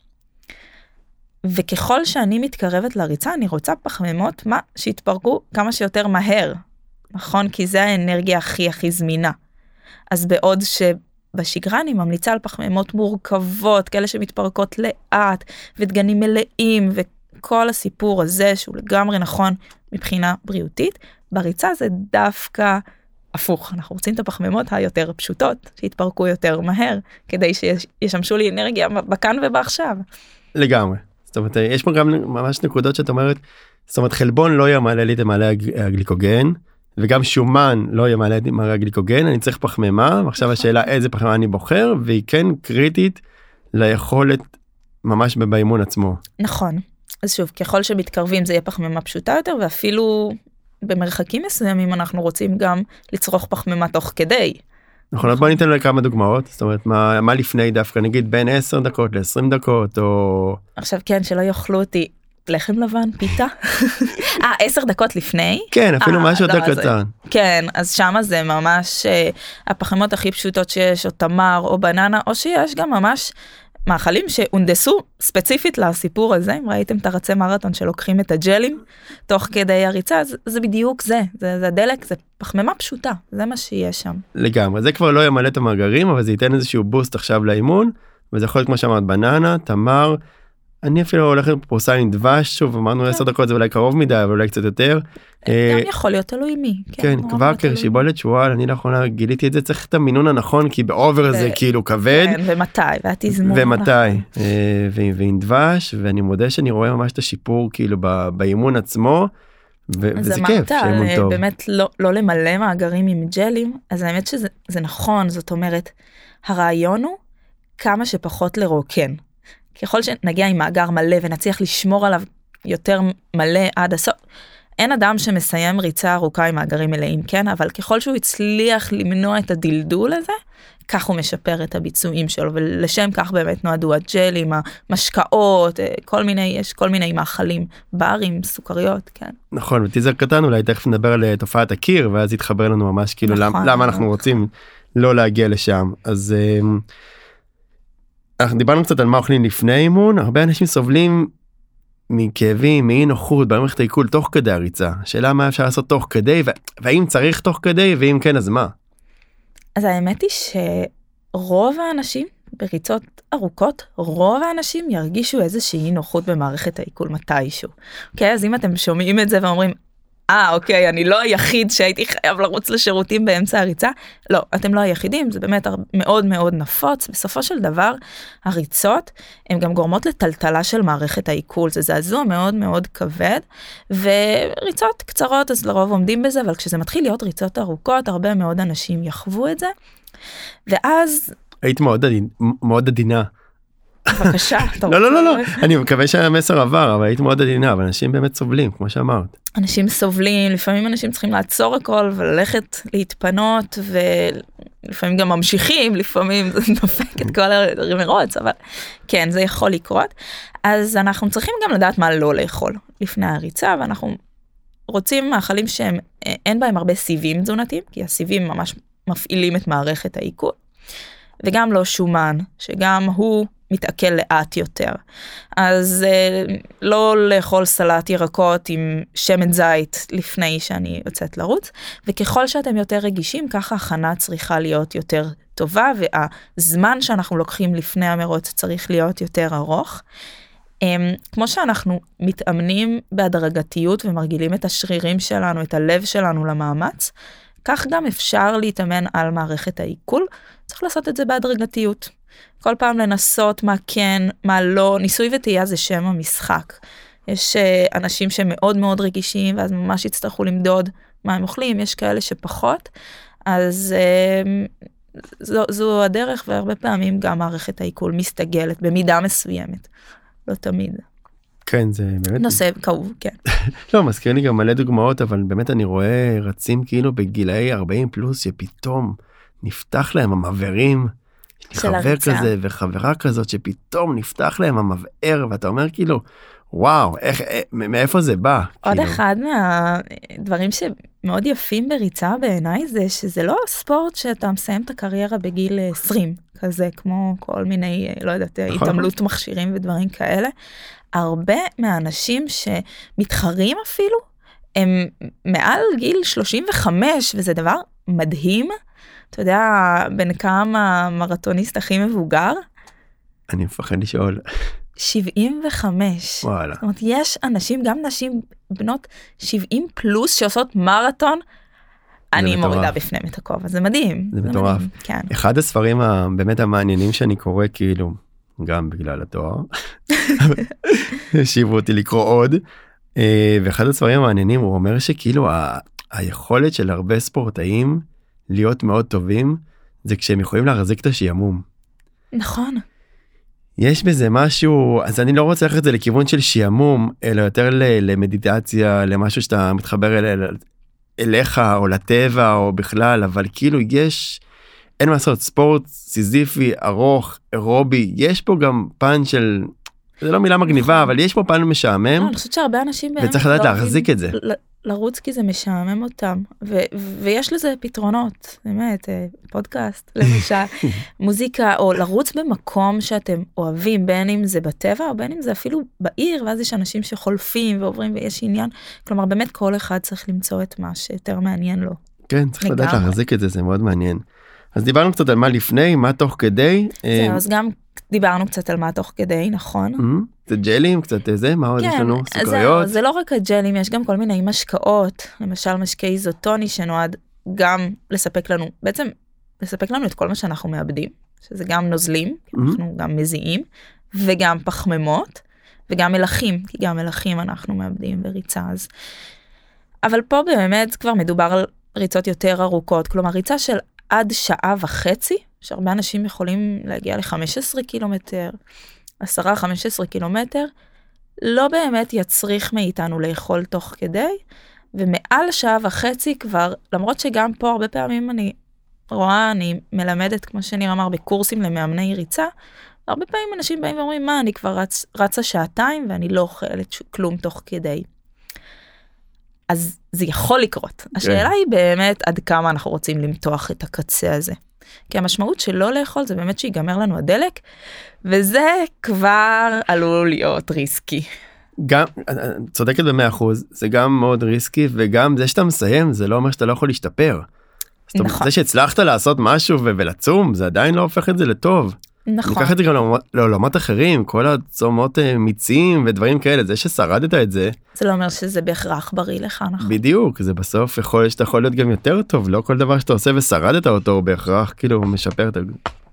וככל שאני מתקרבת לריצה אני רוצה פחמימות מה שיתפרקו כמה שיותר מהר, נכון? כי זה האנרגיה הכי הכי זמינה. אז בעוד בשגרה אני ממליצה על פחמימות מורכבות, כאלה שמתפרקות לאט, ודגנים מלאים, וכל הסיפור הזה שהוא לגמרי נכון מבחינה בריאותית, בריצה זה דווקא הפוך, אנחנו רוצים את הפחמימות היותר פשוטות, שיתפרקו יותר מהר, כדי שישמשו לי אנרגיה בכאן ובעכשיו. לגמרי. זאת אומרת, יש פה גם ממש נקודות שאת אומרת, זאת אומרת, חלבון לא ימלא לי את מעלה הגליקוגן, וגם שומן לא ימלא את מעלה הגליקוגן, אני צריך פחמימה, ועכשיו נכון. השאלה איזה פחמימה אני בוחר, והיא כן קריטית ליכולת ממש באימון עצמו. נכון. אז שוב, ככל שמתקרבים זה יהיה פחמימה פשוטה יותר, ואפילו במרחקים מסוימים אנחנו רוצים גם לצרוך פחמימה תוך כדי. נכון, אז בוא ניתן לה כמה דוגמאות, זאת אומרת מה, מה לפני דווקא נגיד בין 10 דקות ל-20 דקות או... עכשיו כן שלא יאכלו אותי לחם לבן פיתה? [laughs] אה 10 דקות לפני? כן אפילו 아, אה, משהו יותר קטן. כן אז שמה זה ממש uh, הפחמות הכי פשוטות שיש או תמר או בננה או שיש גם ממש מאכלים שהונדסו ספציפית לסיפור הזה, אם ראיתם את הרצי מרתון שלוקחים את הג'לים תוך כדי הריצה, זה, זה בדיוק זה, זה, זה הדלק, זה פחמימה פשוטה, זה מה שיש שם. לגמרי, זה כבר לא ימלא את המאגרים, אבל זה ייתן איזשהו בוסט עכשיו לאימון, וזה יכול להיות כמו שאמרת בננה, תמר, אני אפילו הולך לפרוסה עם דבש שוב אמרנו 10 כן. דקות זה אולי קרוב מדי אבל אולי קצת יותר. גם אה, יכול להיות תלוי מי. כן, כן קוואקר שיבולת שועל אני לאחרונה גיליתי את זה צריך את המינון הנכון כי באובר זה כאילו כבד. כן, ומתי והתזמון. ומתי אה, ועם דבש ואני מודה שאני רואה ממש את השיפור כאילו באימון עצמו. וזה כיף שאימון טוב. באמת לא, לא למלא מאגרים עם ג'לים אז האמת שזה נכון זאת אומרת הרעיון הוא כמה שפחות לרוקן. ככל שנגיע עם מאגר מלא ונצליח לשמור עליו יותר מלא עד הסוף, אין אדם שמסיים ריצה ארוכה עם מאגרים מלאים, כן? אבל ככל שהוא הצליח למנוע את הדלדול הזה, כך הוא משפר את הביצועים שלו, ולשם כך באמת נועדו הג'לים, המשקאות, אה, כל מיני, יש כל מיני מאכלים, ברים, סוכריות, כן. נכון, וטיזר קטן אולי תכף נדבר על אה, תופעת הקיר, ואז יתחבר לנו ממש כאילו נכון, למה, למה אנחנו רוצים לא להגיע לשם. אז... אנחנו דיברנו קצת על מה אוכלים לפני אימון הרבה אנשים סובלים מכאבים מאי נוחות במערכת העיכול תוך כדי הריצה שאלה מה אפשר לעשות תוך כדי והאם צריך תוך כדי ואם כן אז מה. אז האמת היא שרוב האנשים בריצות ארוכות רוב האנשים ירגישו איזושהי נוחות במערכת העיכול מתישהו. אוקיי אז אם אתם שומעים את זה ואומרים אה אוקיי אני לא היחיד שהייתי חייב לרוץ לשירותים באמצע הריצה. לא אתם לא היחידים זה באמת מאוד מאוד נפוץ. בסופו של דבר הריצות הן גם גורמות לטלטלה של מערכת העיכול. זה זעזוע מאוד מאוד כבד וריצות קצרות אז לרוב עומדים בזה אבל כשזה מתחיל להיות ריצות ארוכות הרבה מאוד אנשים יחוו את זה. ואז היית מאוד, עדין, מאוד עדינה בבקשה. לא לא לא לא אני מקווה שהמסר עבר אבל היית מאוד עדינה אבל אנשים באמת סובלים כמו שאמרת. אנשים סובלים לפעמים אנשים צריכים לעצור הכל וללכת להתפנות ולפעמים גם ממשיכים לפעמים זה [laughs] דופק את כל המרוץ אבל כן זה יכול לקרות אז אנחנו צריכים גם לדעת מה לא לאכול לפני הריצה ואנחנו רוצים מאכלים שהם אין בהם הרבה סיבים תזונתיים כי הסיבים ממש מפעילים את מערכת העיכול. וגם לא שומן שגם הוא מתעכל לאט יותר. אז אה, לא לאכול סלט ירקות עם שמן זית לפני שאני יוצאת לרוץ, וככל שאתם יותר רגישים ככה הכנה צריכה להיות יותר טובה והזמן שאנחנו לוקחים לפני המרוץ צריך להיות יותר ארוך. Um, כמו שאנחנו מתאמנים בהדרגתיות ומרגילים את השרירים שלנו, את הלב שלנו למאמץ, כך גם אפשר להתאמן על מערכת העיכול, צריך לעשות את זה בהדרגתיות. כל פעם לנסות מה כן, מה לא, ניסוי וטעייה זה שם המשחק. יש uh, אנשים שמאוד מאוד רגישים ואז ממש יצטרכו למדוד מה הם אוכלים, יש כאלה שפחות, אז uh, זו, זו הדרך והרבה פעמים גם מערכת העיכול מסתגלת במידה מסוימת, לא תמיד. כן זה באמת נושא כאוב כן. [laughs] לא מזכיר לי גם מלא דוגמאות אבל באמת אני רואה רצים כאילו בגילאי 40 פלוס שפתאום נפתח להם המבערים. חבר כזה וחברה כזאת שפתאום נפתח להם המבער ואתה אומר כאילו וואו איך אה, מאיפה זה בא. עוד כאילו. אחד מהדברים שמאוד יפים בריצה בעיניי זה שזה לא ספורט שאתה מסיים את הקריירה בגיל 20 כזה כמו כל מיני לא יודעת נכון. התעמלות מכשירים ודברים כאלה. הרבה מהאנשים שמתחרים אפילו הם מעל גיל 35 וזה דבר מדהים אתה יודע בן כמה מרתוניסט הכי מבוגר? אני מפחד לשאול. 75. וואלה. זאת אומרת, יש אנשים, גם נשים בנות 70 פלוס שעושות מרתון. אני מטורף. מורידה בפניהם את הכובע, זה מדהים. זה מטורף. מדהים, כן. אחד הספרים הבאמת המעניינים שאני קורא כאילו גם בגלל התואר [laughs] השיבו אותי לקרוא עוד אה, ואחד הספרים המעניינים הוא אומר שכאילו ה- היכולת של הרבה ספורטאים להיות מאוד טובים זה כשהם יכולים להחזיק את השעמום. נכון. יש בזה משהו אז אני לא רוצה ללכת את זה לכיוון של שעמום אלא יותר ל- למדיטציה למשהו שאתה מתחבר אל, אל, אליך או לטבע או בכלל אבל כאילו יש אין מה לעשות ספורט סיזיפי ארוך אירובי יש פה גם פן של זה לא מילה מגניבה נכון. אבל יש פה פן משעמם לא, אני חושבת שהרבה אנשים באמת וצריך לדעת לא להחזיק את זה. ל- לרוץ כי זה משעמם אותם ו- ויש לזה פתרונות באמת אה, פודקאסט למשל [laughs] מוזיקה או לרוץ במקום שאתם אוהבים בין אם זה בטבע או בין אם זה אפילו בעיר ואז יש אנשים שחולפים ועוברים ויש עניין כלומר באמת כל אחד צריך למצוא את מה שיותר מעניין לו. כן צריך לדעת לגמרי. להחזיק את זה זה מאוד מעניין. אז דיברנו קצת על מה לפני מה תוך כדי. אה, זהו, אז גם דיברנו קצת על מה תוך כדי נכון. אה, קצת ג'לים קצת אה, זה מה עוד יש לנו אז זהו, סוכריות. זה לא רק הג'לים, יש גם כל מיני משקאות, למשל משקה איזוטוני שנועד גם לספק לנו, בעצם לספק לנו את כל מה שאנחנו מאבדים, שזה גם נוזלים, Mhm. אנחנו גם מזיעים, וגם פחמימות, וגם מלחים, כי גם מלחים אנחנו מאבדים בריצה אז. אבל פה באמת כבר מדובר על ריצות יותר ארוכות, כלומר ריצה של עד שעה וחצי, שהרבה אנשים יכולים להגיע ל-15 קילומטר, 10-15 קילומטר, לא באמת יצריך מאיתנו לאכול תוך כדי, ומעל שעה וחצי כבר, למרות שגם פה הרבה פעמים אני רואה, אני מלמדת, כמו שניר אמר, בקורסים למאמני ריצה, הרבה פעמים אנשים באים ואומרים, מה, אני כבר רצ, רצה שעתיים ואני לא אוכלת כלום תוך כדי. אז זה יכול לקרות. השאלה היא באמת עד כמה אנחנו רוצים למתוח את הקצה הזה. כי המשמעות של לא לאכול זה באמת שיגמר לנו הדלק, וזה כבר עלול להיות ריסקי. גם אה, צודקת במאה אחוז זה גם מאוד ריסקי וגם זה שאתה מסיים זה לא אומר שאתה לא יכול להשתפר. נכון. זה שהצלחת לעשות משהו ולצום זה עדיין לא הופך את זה לטוב. נכון. ניקח את זה גם לעולמות- לעולמות אחרים כל הצומות אה, מיצים ודברים כאלה זה ששרדת את זה זה לא אומר שזה בהכרח בריא לך, נכון? בדיוק זה בסוף יכול להיות שאתה יכול להיות גם יותר טוב לא כל דבר שאתה עושה ושרדת אותו הוא בהכרח כאילו משפר את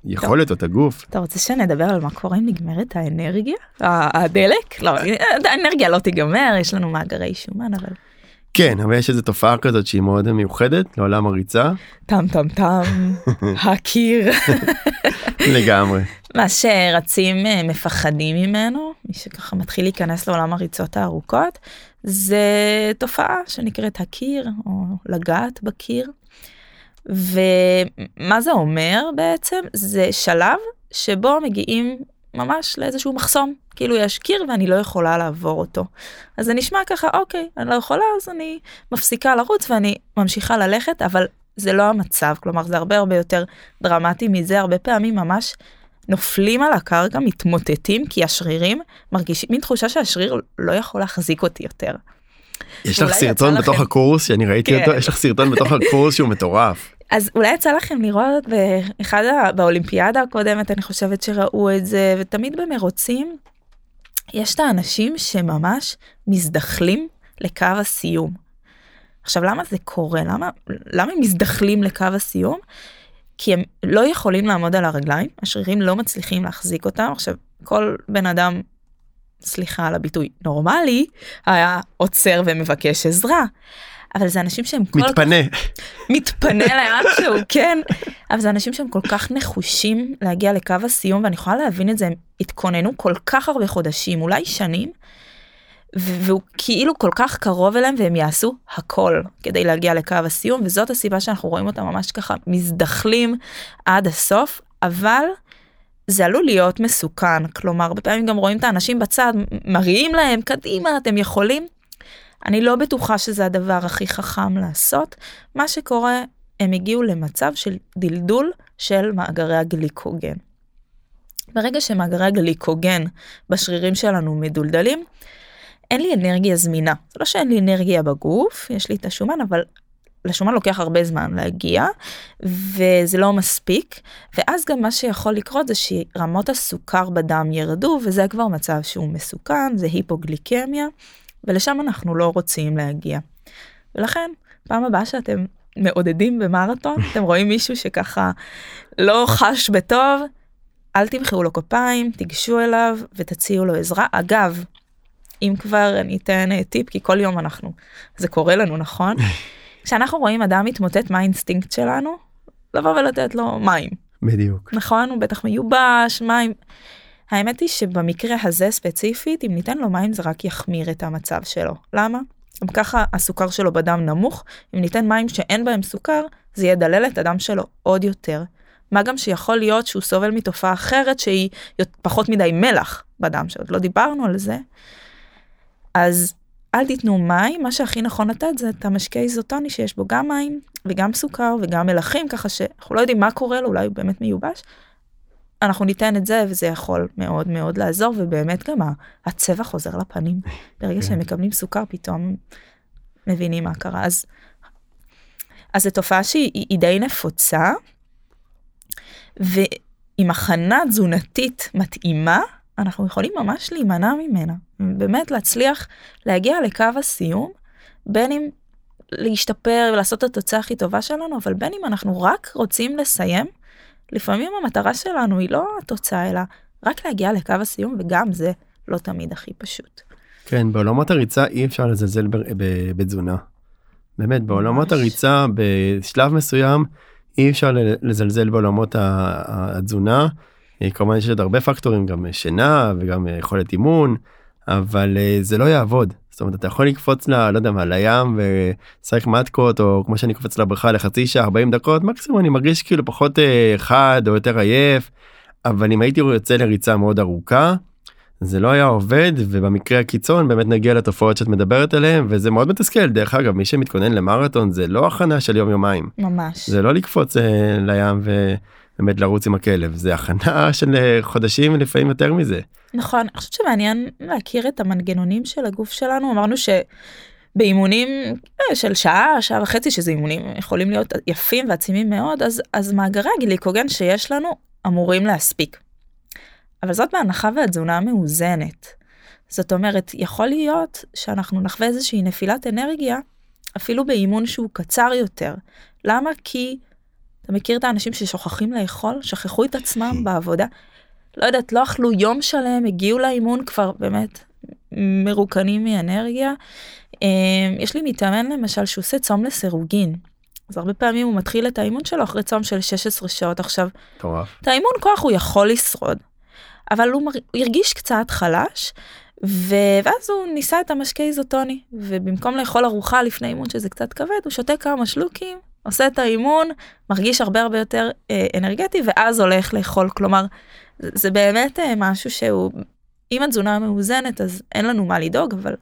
היכולת או את הגוף. אתה רוצה שנדבר על מה קורה אם נגמרת האנרגיה? הדלק? לא, האנרגיה לא תיגמר, יש לנו מאגרי שומן, אבל כן אבל יש איזו תופעה כזאת שהיא מאוד מיוחדת לעולם הריצה טם טם טם, [laughs] הקיר. לגמרי. מה שרצים אה, מפחדים ממנו, מי שככה מתחיל להיכנס לעולם הריצות הארוכות, זה תופעה שנקראת הקיר, או לגעת בקיר. ומה זה אומר בעצם? זה שלב שבו מגיעים ממש לאיזשהו מחסום. כאילו יש קיר ואני לא יכולה לעבור אותו. אז זה נשמע ככה, אוקיי, אני לא יכולה, אז אני מפסיקה לרוץ ואני ממשיכה ללכת, אבל זה לא המצב, כלומר זה הרבה הרבה יותר דרמטי מזה, הרבה פעמים ממש נופלים על הקרקע, מתמוטטים, כי השרירים מרגישים מין תחושה שהשריר לא יכול להחזיק אותי יותר. יש לך סרטון בתוך לכם- הקורס שאני ראיתי כן. אותו יש לך סרטון בתוך הקורס שהוא מטורף. אז אולי יצא לכם לראות באחד. באולימפיאדה הקודמת אני חושבת שראו את זה ותמיד במרוצים יש את האנשים שממש מזדחלים לקו הסיום. עכשיו למה זה קורה למה למה הם מזדחלים לקו הסיום? כי הם לא יכולים לעמוד על הרגליים השרירים לא מצליחים להחזיק אותם עכשיו כל בן אדם סליחה על הביטוי נורמלי היה עוצר ומבקש עזרה. אבל זה אנשים שהם כל כך מתפנה. מתפנה שהוא [laughs] כן אבל זה אנשים שהם כל כך נחושים להגיע לקו הסיום ואני יכולה להבין את זה הם התכוננו כל כך הרבה חודשים אולי שנים. והוא כאילו כל כך קרוב אליהם והם יעשו הכל כדי להגיע לקו הסיום וזאת הסיבה שאנחנו רואים אותם ממש ככה מזדחלים עד הסוף אבל זה עלול להיות מסוכן כלומר הרבה פעמים גם רואים את האנשים בצד מריעים להם קדימה אתם יכולים. אני לא בטוחה שזה הדבר הכי חכם לעשות. מה שקורה, הם הגיעו למצב של דלדול של מאגרי הגליקוגן. ברגע שמאגרי הגליקוגן בשרירים שלנו מדולדלים, אין לי אנרגיה זמינה. זה לא שאין לי אנרגיה בגוף, יש לי את השומן, אבל לשומן לוקח הרבה זמן להגיע וזה לא מספיק ואז גם מה שיכול לקרות זה שרמות הסוכר בדם ירדו וזה כבר מצב שהוא מסוכן זה היפוגליקמיה ולשם אנחנו לא רוצים להגיע. ולכן פעם הבאה שאתם מעודדים במרתון [laughs] אתם רואים מישהו שככה לא חש בטוב אל תמחאו לו כפיים תיגשו אליו ותציעו לו עזרה. אגב אם כבר אני אתן אה, טיפ כי כל יום אנחנו זה קורה לנו נכון? [laughs] כשאנחנו רואים אדם מתמוטט מה האינסטינקט שלנו? לבוא ולתת לו מים. בדיוק. נכון? הוא בטח מיובש מים. האמת היא שבמקרה הזה ספציפית אם ניתן לו מים זה רק יחמיר את המצב שלו למה גם ככה הסוכר שלו בדם נמוך אם ניתן מים שאין בהם סוכר זה ידלל את הדם שלו עוד יותר. מה גם שיכול להיות שהוא סובל מתופעה אחרת שהיא פחות מדי מלח בדם שעוד לא דיברנו על זה. אז אל תיתנו מים, מה שהכי נכון לתת זה את המשקה איזוטוני שיש בו גם מים וגם סוכר וגם מלחים, ככה שאנחנו לא יודעים מה קורה לו, אולי הוא באמת מיובש. אנחנו ניתן את זה וזה יכול מאוד מאוד לעזור ובאמת גם הצבע חוזר לפנים. ברגע שהם מקבלים סוכר פתאום מבינים מה קרה. אז, אז זו תופעה שהיא די נפוצה ועם הכנה תזונתית מתאימה אנחנו יכולים ממש להימנע ממנה. באמת להצליח להגיע לקו הסיום, בין אם להשתפר ולעשות את התוצאה הכי טובה שלנו, אבל בין אם אנחנו רק רוצים לסיים, לפעמים המטרה שלנו היא לא התוצאה, אלא רק להגיע לקו הסיום, וגם זה לא תמיד הכי פשוט. כן, בעולמות הריצה אי אפשר לזלזל בתזונה. באמת, בעולמות הריצה בשלב מסוים אי אפשר לזלזל בעולמות התזונה. אה, כמובן יש עוד הרבה פקטורים גם שינה וגם יכולת אימון אבל אה, זה לא יעבוד זאת אומרת אתה יכול לקפוץ ל... לא יודע מה לים ולשחק מתקות או כמו שאני קופץ לבריכה לחצי שעה 40 דקות מקסימום אני מרגיש כאילו פחות אה, חד או יותר עייף. אבל אם הייתי יוצא לריצה מאוד ארוכה זה לא היה עובד ובמקרה הקיצון באמת נגיע לתופעות שאת מדברת עליהן וזה מאוד מתסכל. דרך אגב מי שמתכונן למרתון זה לא הכנה של יום יומיים ממש. זה לא לקפוץ אה, לים ו... באמת לרוץ עם הכלב זה הכנה של אה, חודשים לפעמים יותר מזה. נכון אני חושבת שמעניין להכיר את המנגנונים של הגוף שלנו אמרנו שבאימונים אה, של שעה שעה וחצי שזה אימונים יכולים להיות יפים ועצימים מאוד אז אז מאגרי הגליקוגן שיש לנו אמורים להספיק. אבל זאת בהנחה והתזונה מאוזנת. זאת אומרת יכול להיות שאנחנו נחווה איזושהי נפילת אנרגיה אפילו באימון שהוא קצר יותר. למה? כי אתה מכיר את האנשים ששוכחים לאכול? שכחו את עצמם [laughs] בעבודה? לא יודעת, לא אכלו יום שלם, הגיעו לאימון כבר באמת מרוקנים מאנרגיה. אמ, יש לי מתאמן למשל שהוא עושה צום לסירוגין. אז הרבה פעמים הוא מתחיל את האימון שלו אחרי צום של 16 שעות עכשיו. טוב. את האימון כוח הוא יכול לשרוד. אבל הוא, מר... הוא הרגיש קצת חלש ו... ואז הוא ניסה את המשקה איזוטוני ובמקום לאכול ארוחה לפני אימון שזה קצת כבד הוא שותה כמה שלוקים עושה את האימון, מרגיש הרבה הרבה יותר אה, אנרגטי ואז הולך לאכול. כלומר, זה, זה באמת אה, משהו שהוא, אם התזונה מאוזנת אז אין לנו מה לדאוג, אבל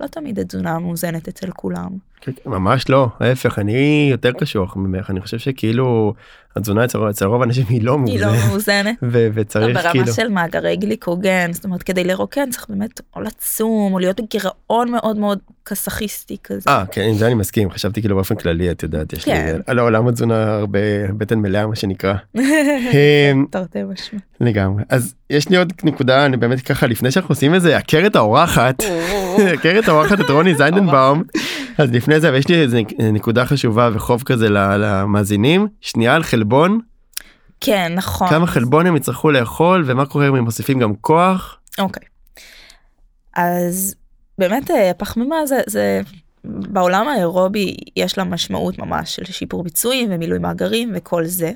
לא תמיד התזונה מאוזנת אצל כולם. כן, כן, ממש לא, ההפך, אני יותר קשוח ממך, אני חושב שכאילו התזונה אצל, אצל רוב האנשים היא לא מאוזנת. היא לא מאוזנת. ו- וצריך ברמה כאילו... ברמה של מאגרי גליקוגן, זאת אומרת כדי לרוקן צריך באמת או לצום או להיות בגירעון מאוד מאוד כסאכיסטי כזה. אה כן עם זה אני מסכים חשבתי כאילו באופן כללי את יודעת יש כן. לי על העולם התזונה הרבה בטן מלאה מה שנקרא. [laughs] אמ, תרתי משמע. לגמרי אז יש לי עוד נקודה אני באמת ככה לפני שאנחנו עושים איזה עקרת האורחת עקרת האורחת את רוני זיינדנבאום [laughs] אז לפני זה ויש לי איזה נקודה חשובה וחוב כזה למאזינים שנייה על חלבון כן נכון. כמה חלבון הם יצטרכו לאכול ומה קורה אם הם מוסיפים גם כוח. אוקיי. אז באמת אה, פחמימה זה זה בעולם האירובי יש לה משמעות ממש של שיפור ביצועים ומילוי מאגרים וכל זה.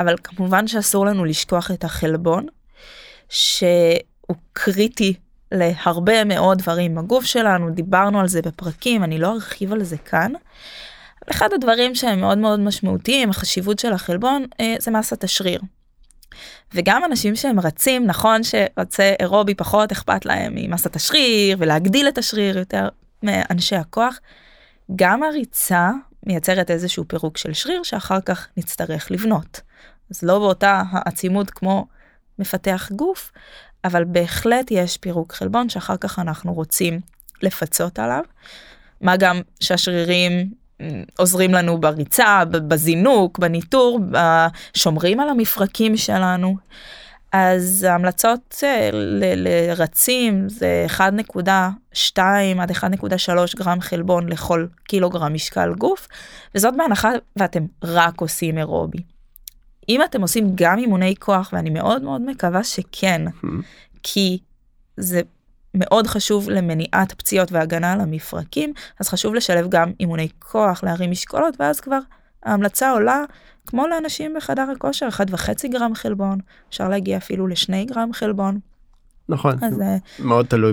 אבל כמובן שאסור לנו לשכוח את החלבון שהוא קריטי להרבה מאוד דברים בגוף שלנו דיברנו על זה בפרקים אני לא ארחיב על זה כאן. אחד הדברים שהם מאוד מאוד משמעותיים החשיבות של החלבון אה, זה מסת השריר. וגם אנשים שהם רצים נכון שרצה אירובי פחות אכפת להם ממסת השריר ולהגדיל את השריר יותר מאנשי הכוח. גם הריצה מייצרת איזשהו פירוק של שריר שאחר כך נצטרך לבנות. אז לא באותה העצימות כמו מפתח גוף אבל בהחלט יש פירוק חלבון שאחר כך אנחנו רוצים לפצות עליו. מה גם שהשרירים עוזרים לנו בריצה, בזינוק, בניטור, שומרים על המפרקים שלנו. אז ההמלצות אה, לרצים זה 1.2 עד 1.3 גרם חלבון לכל קילוגרם משקל גוף, וזאת בהנחה ואתם רק עושים אירובי. אם אתם עושים גם אימוני כוח, ואני מאוד מאוד מקווה שכן, כי זה מאוד חשוב למניעת פציעות והגנה על המפרקים, אז חשוב לשלב גם אימוני כוח, להרים משקולות, ואז כבר ההמלצה עולה כמו לאנשים בחדר הכושר, 1.5 גרם חלבון, אפשר להגיע אפילו לשני גרם חלבון. נכון, אז, אה, מאוד תלוי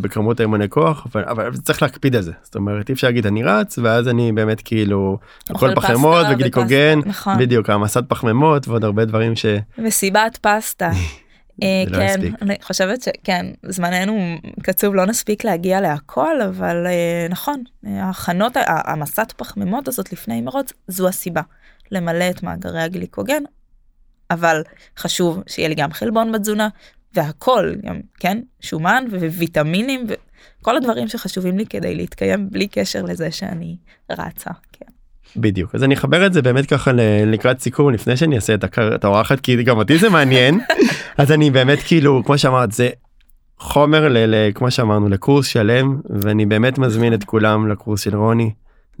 בכמות האימוני כוח, אבל, אבל צריך להקפיד על זה. זאת אומרת, אי אפשר להגיד אני רץ, ואז אני באמת כאילו, הכל פחמימות וגליקוגן, נכון. בדיוק, העמסת פחמימות ועוד הרבה דברים ש... וסיבת פסטה. [laughs] אה, לא כן, אני חושבת שכן, זמננו קצוב, לא נספיק להגיע להכל, אבל אה, נכון, ההכנות, העמסת פחמימות הזאת לפני מרוץ, זו הסיבה. למלא את מאגרי הגליקוגן, אבל חשוב שיהיה לי גם חלבון בתזונה, והכל, גם, כן, שומן וויטמינים וכל הדברים שחשובים לי כדי להתקיים בלי קשר לזה שאני רצה, כן. בדיוק. אז אני אחבר את זה באמת ככה לקראת סיכום לפני שאני אעשה את האורחת כי גם אותי זה מעניין. [laughs] אז אני באמת כאילו כמו שאמרת זה חומר ל, כמו שאמרנו לקורס שלם ואני באמת מזמין את כולם לקורס של רוני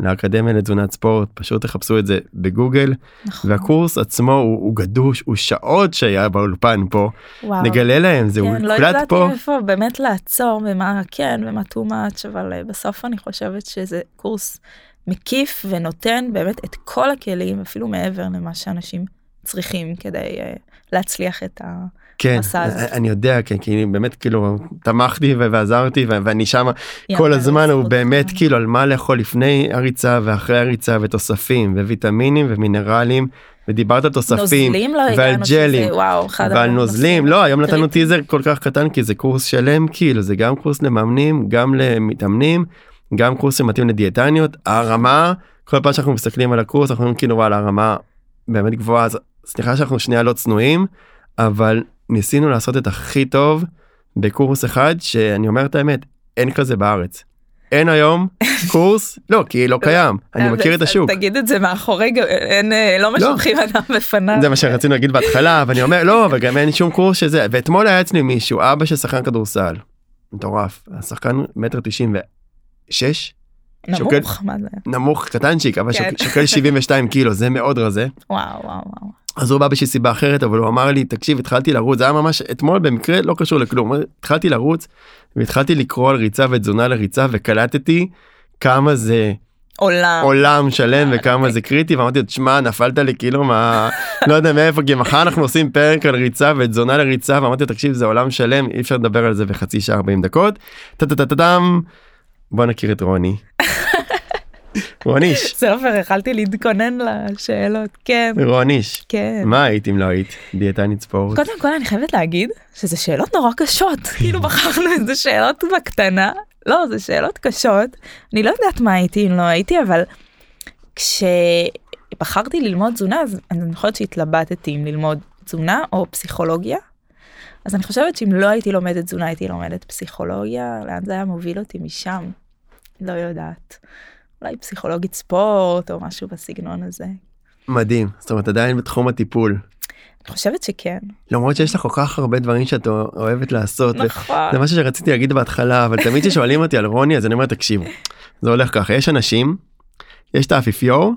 לאקדמיה לתזונת ספורט פשוט תחפשו את זה בגוגל נכון. והקורס עצמו הוא, הוא גדוש הוא שעות שהיה באולפן פה וואו. נגלה להם זה כן, הוא לא ידעתי פה איפה באמת לעצור ומה כן ומה too much אבל uh, בסוף אני חושבת שזה קורס מקיף ונותן באמת את כל הכלים אפילו מעבר למה שאנשים צריכים כדי uh, להצליח את ה... כן אני יודע כן כי באמת כאילו תמכתי ועזרתי ואני שם כל הזמן הוא באמת כאילו על מה לאכול לפני הריצה ואחרי הריצה ותוספים וויטמינים ומינרלים ודיברת על תוספים לא ועל ג'לים ועל נוזלים. לא היום נתנו טיזר כל כך קטן כי זה קורס שלם כאילו זה גם קורס למאמנים גם למתאמנים גם קורס שמתאים לדיאטניות. הרמה כל פעם שאנחנו מסתכלים על הקורס אנחנו אומרים כאילו וואלה הרמה באמת גבוהה אז סליחה שאנחנו שנייה לא צנועים אבל ניסינו לעשות את הכי טוב בקורס אחד שאני אומר את האמת אין כזה בארץ. אין היום [laughs] קורס לא כי לא קיים אני מכיר את השוק תגיד את זה מאחורי אין לא, לא. משבחים אדם בפניו זה מה שרצינו להגיד בהתחלה ואני אומר לא אבל גם אין שום קורס שזה ואתמול היה אצלי מישהו אבא של שחקן כדורסל מטורף השחקן מטר תשעים ושש. נמוך מה זה נמוך קטנצ'יק אבל כן. שוקל 72 קילו זה מאוד רזה. וואו וואו וואו. אז הוא בא בשביל סיבה אחרת אבל הוא אמר לי תקשיב התחלתי לרוץ זה היה ממש אתמול במקרה לא קשור לכלום התחלתי לרוץ והתחלתי לקרוא על ריצה ותזונה לריצה וקלטתי כמה זה עולם עולם שלם וכמה זה קריטי ואמרתי תשמע נפלת לי כאילו מה לא יודע מאיפה כי מחר אנחנו עושים פרק על ריצה ותזונה לריצה ואמרתי תקשיב זה עולם שלם אי אפשר לדבר על זה בחצי שעה 40 דקות. בוא נכיר את רוני. [laughs] רוניש. סופר, יכלתי להתכונן לשאלות, כן. רוניש. כן. מה היית אם לא היית דיאטנית ספורט? קודם כל אני חייבת להגיד שזה שאלות נורא קשות, [laughs] כאילו בחרנו איזה שאלות בקטנה. לא, זה שאלות קשות. אני לא יודעת מה הייתי אם לא הייתי, אבל כשבחרתי ללמוד תזונה, אז אני חושבת שהתלבטתי אם ללמוד תזונה או פסיכולוגיה. אז אני חושבת שאם לא הייתי לומדת תזונה, הייתי לומדת פסיכולוגיה, לאן זה היה מוביל אותי משם? לא יודעת. אולי פסיכולוגית ספורט או משהו בסגנון הזה. מדהים, זאת אומרת עדיין בתחום הטיפול. אני חושבת שכן. למרות שיש לך כל כך הרבה דברים שאת אוהבת לעשות. נכון. זה משהו שרציתי להגיד בהתחלה אבל תמיד כששואלים אותי על רוני אז אני אומר תקשיבו. זה הולך ככה יש אנשים יש את האפיפיור.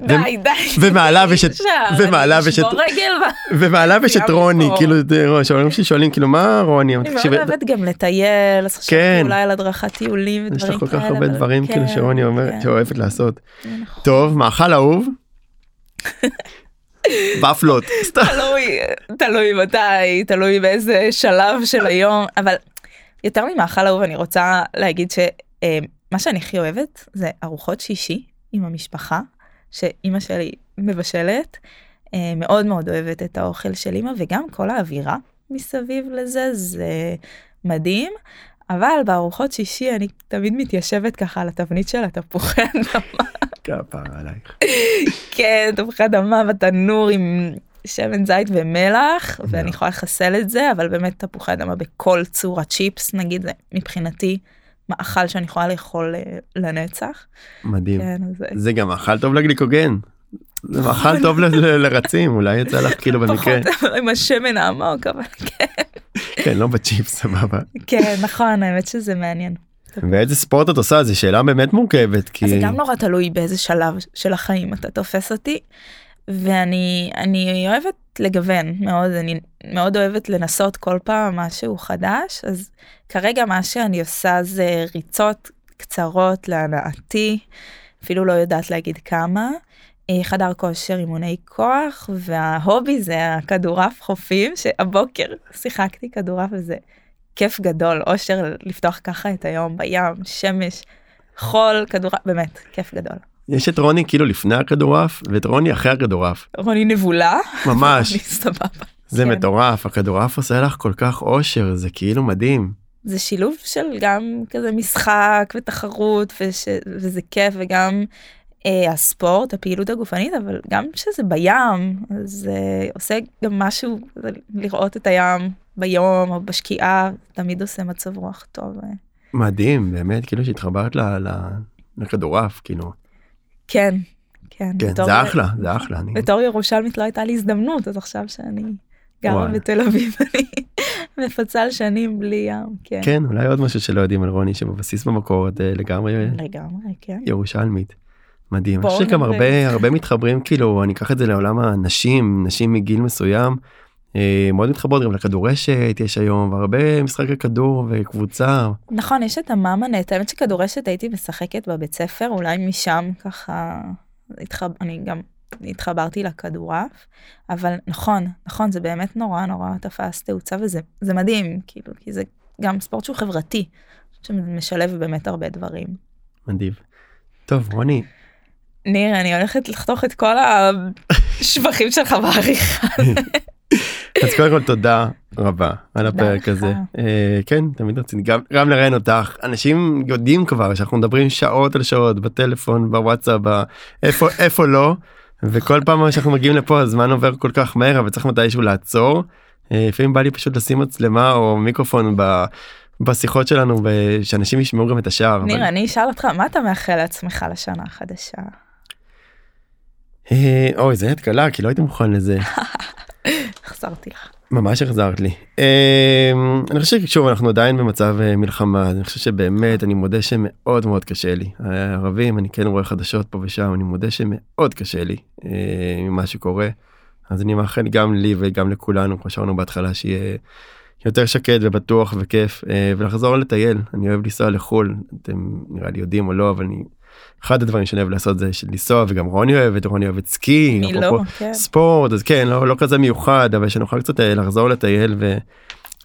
די די. ומעליו יש את [laughs] ומעליו יש את ומעליו יש את רוני כאילו שאומרים ששואלים כאילו מה רוני. אני מאוד אוהבת גם לטייל אז חשבתי כן. אולי על הדרכת טיולים ודברים כאלה. יש לך כל כך הרבה דברים כאילו כן, שרוני אומרת כן. שאוהבת לעשות. נכון. טוב מאכל אהוב. [laughs] ופלות. תלוי תלוי מתי תלוי באיזה שלב של היום אבל יותר ממאכל אהוב אני רוצה להגיד שמה אה, שאני הכי אוהבת זה ארוחות שישי עם המשפחה, שאימא שלי מבשלת, אה, מאוד מאוד אוהבת את האוכל של אימא, וגם כל האווירה מסביב לזה, זה מדהים. אבל בארוחות שישי אני תמיד מתיישבת ככה על התבנית של התפוחי אדמה. כפרה עלייך. כן, תפוחי אדמה בתנור עם שמן זית ומלח, ואני יכולה לחסל את זה, אבל באמת תפוחי אדמה בכל צורה צ'יפס, נגיד, מבחינתי מאכל שאני יכולה לאכול אה, לנצח. מדהים. כן, אז זה זה גם מאכל טוב לגליקוגן. זה מאכל טוב לרצים אולי יצא לך כאילו במקרה פחות עם השמן העמוק, אבל כן. כן לא בצ'יפס סבבה. כן, נכון, האמת שזה מעניין. ואיזה ספורט את עושה זו שאלה באמת מורכבת כי אז זה גם נורא תלוי באיזה שלב של החיים אתה תופס אותי. ואני אני אוהבת לגוון מאוד אני מאוד אוהבת לנסות כל פעם משהו חדש אז כרגע מה שאני עושה זה ריצות קצרות להנאתי אפילו לא יודעת להגיד כמה. אה, חדר כושר אימוני כוח וההובי זה הכדורעף חופים שהבוקר שיחקתי כדורעף וזה כיף גדול אושר לפתוח ככה את היום בים שמש חול כדורעף באמת כיף גדול. יש את רוני כאילו לפני הכדורעף ואת רוני אחרי הכדורעף רוני נבולה. ממש [laughs] סבבה. זה כן. מטורף הכדורעף עושה לך כל כך אושר זה כאילו מדהים. זה שילוב של גם כזה משחק ותחרות וש... וזה כיף וגם אה, הספורט הפעילות הגופנית אבל גם שזה בים אז אה, עושה גם משהו זה לראות את הים ביום או בשקיעה תמיד עושה מצב רוח טוב. אה. מדהים באמת כאילו שהתחברת ל- ל- לכדורעף כאילו כן כן כן בתור- זה אחלה זה אחלה אני בתור ירושלמית לא הייתה לי הזדמנות אז עכשיו שאני גרה וואלה. בתל אביב [laughs] אני מפצה על שנים בלי ים כן. כן אולי עוד משהו שלא יודעים על רוני שבבסיס במקור את אה, לגמרי לגמרי כן. ירושלמית. מדהים. אני חושב שגם נראה. הרבה הרבה מתחברים כאילו אני אקח את זה לעולם הנשים נשים מגיל מסוים. אה, מאוד מתחברות גם לכדורשת יש היום והרבה משחקי כדור וקבוצה נכון יש את המאמאנט האמת שכדורשת הייתי משחקת בבית ספר אולי משם ככה התחב... אני גם התחברתי לכדורעף אבל נכון נכון זה באמת נורא נורא תפס תאוצה וזה זה מדהים כאילו כי זה גם ספורט שהוא חברתי שמשלב באמת הרבה דברים. מדהים. טוב רוני ניר אני הולכת לחתוך את כל השבחים שלך בעריכה. [laughs] אז קודם כל תודה רבה על הפרק. הזה. אה, כן תמיד רציתי גם לראיין אותך אנשים יודעים כבר שאנחנו מדברים שעות על שעות בטלפון בוואטסאפ איפה לא וכל פעם שאנחנו מגיעים לפה הזמן עובר כל כך מהר אבל צריך מתישהו לעצור. אה, לפעמים בא לי פשוט לשים מצלמה או מיקרופון ב... בשיחות שלנו ושאנשים ישמעו גם את. אבל- ניר אני אשאל אותך מה אתה מאחל לעצמך לשנה החדשה. אה, אוי זה התקלה כי לא הייתי מוכן לזה. [laughs] החזרתי לך. ממש החזרת לי. אה, אני חושב ששוב אנחנו עדיין במצב אה, מלחמה אני חושב שבאמת אני מודה שמאוד מאוד קשה לי. הערבים אני כן רואה חדשות פה ושם אני מודה שמאוד קשה לי אה, ממה שקורה. אז אני מאחל גם לי וגם לכולנו כמו שאמרנו בהתחלה שיהיה יותר שקט ובטוח וכיף ולחזור לטייל אני אוהב לנסוע לחו"ל אתם נראה לי יודעים או לא אבל אני אחד הדברים שאני אוהב לעשות זה לנסוע וגם רוני אוהבת רוני אוהבת סקי מי אפרופו לא? כן. ספורט אז כן לא לא כזה מיוחד אבל שנוכל קצת אה, לחזור לטייל ו...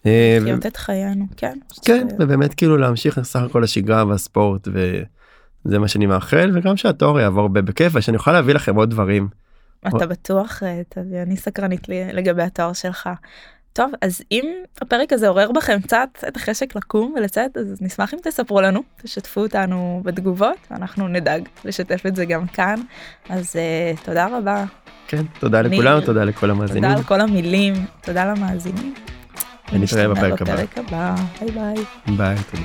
אה, ו- לחיות את חיינו כן. כן ובאמת כאילו להמשיך סך הכל השגרה והספורט וזה מה שאני מאחל וגם שהתואר יעבור בכיף ושאני אוכל להביא לכם עוד דברים. אתה בטוח אה, תביא אני סקרנית לגבי התואר שלך. טוב אז אם הפרק הזה עורר בכם קצת את החשק לקום ולצאת אז נשמח אם תספרו לנו תשתפו אותנו בתגובות אנחנו נדאג לשתף את זה גם כאן אז אה, תודה רבה כן תודה אני- לכולם תודה לכל המאזינים תודה על כל המילים תודה למאזינים. ונתראה בפרק הבא. בפרק הבא ביי ביי. ביי תודה.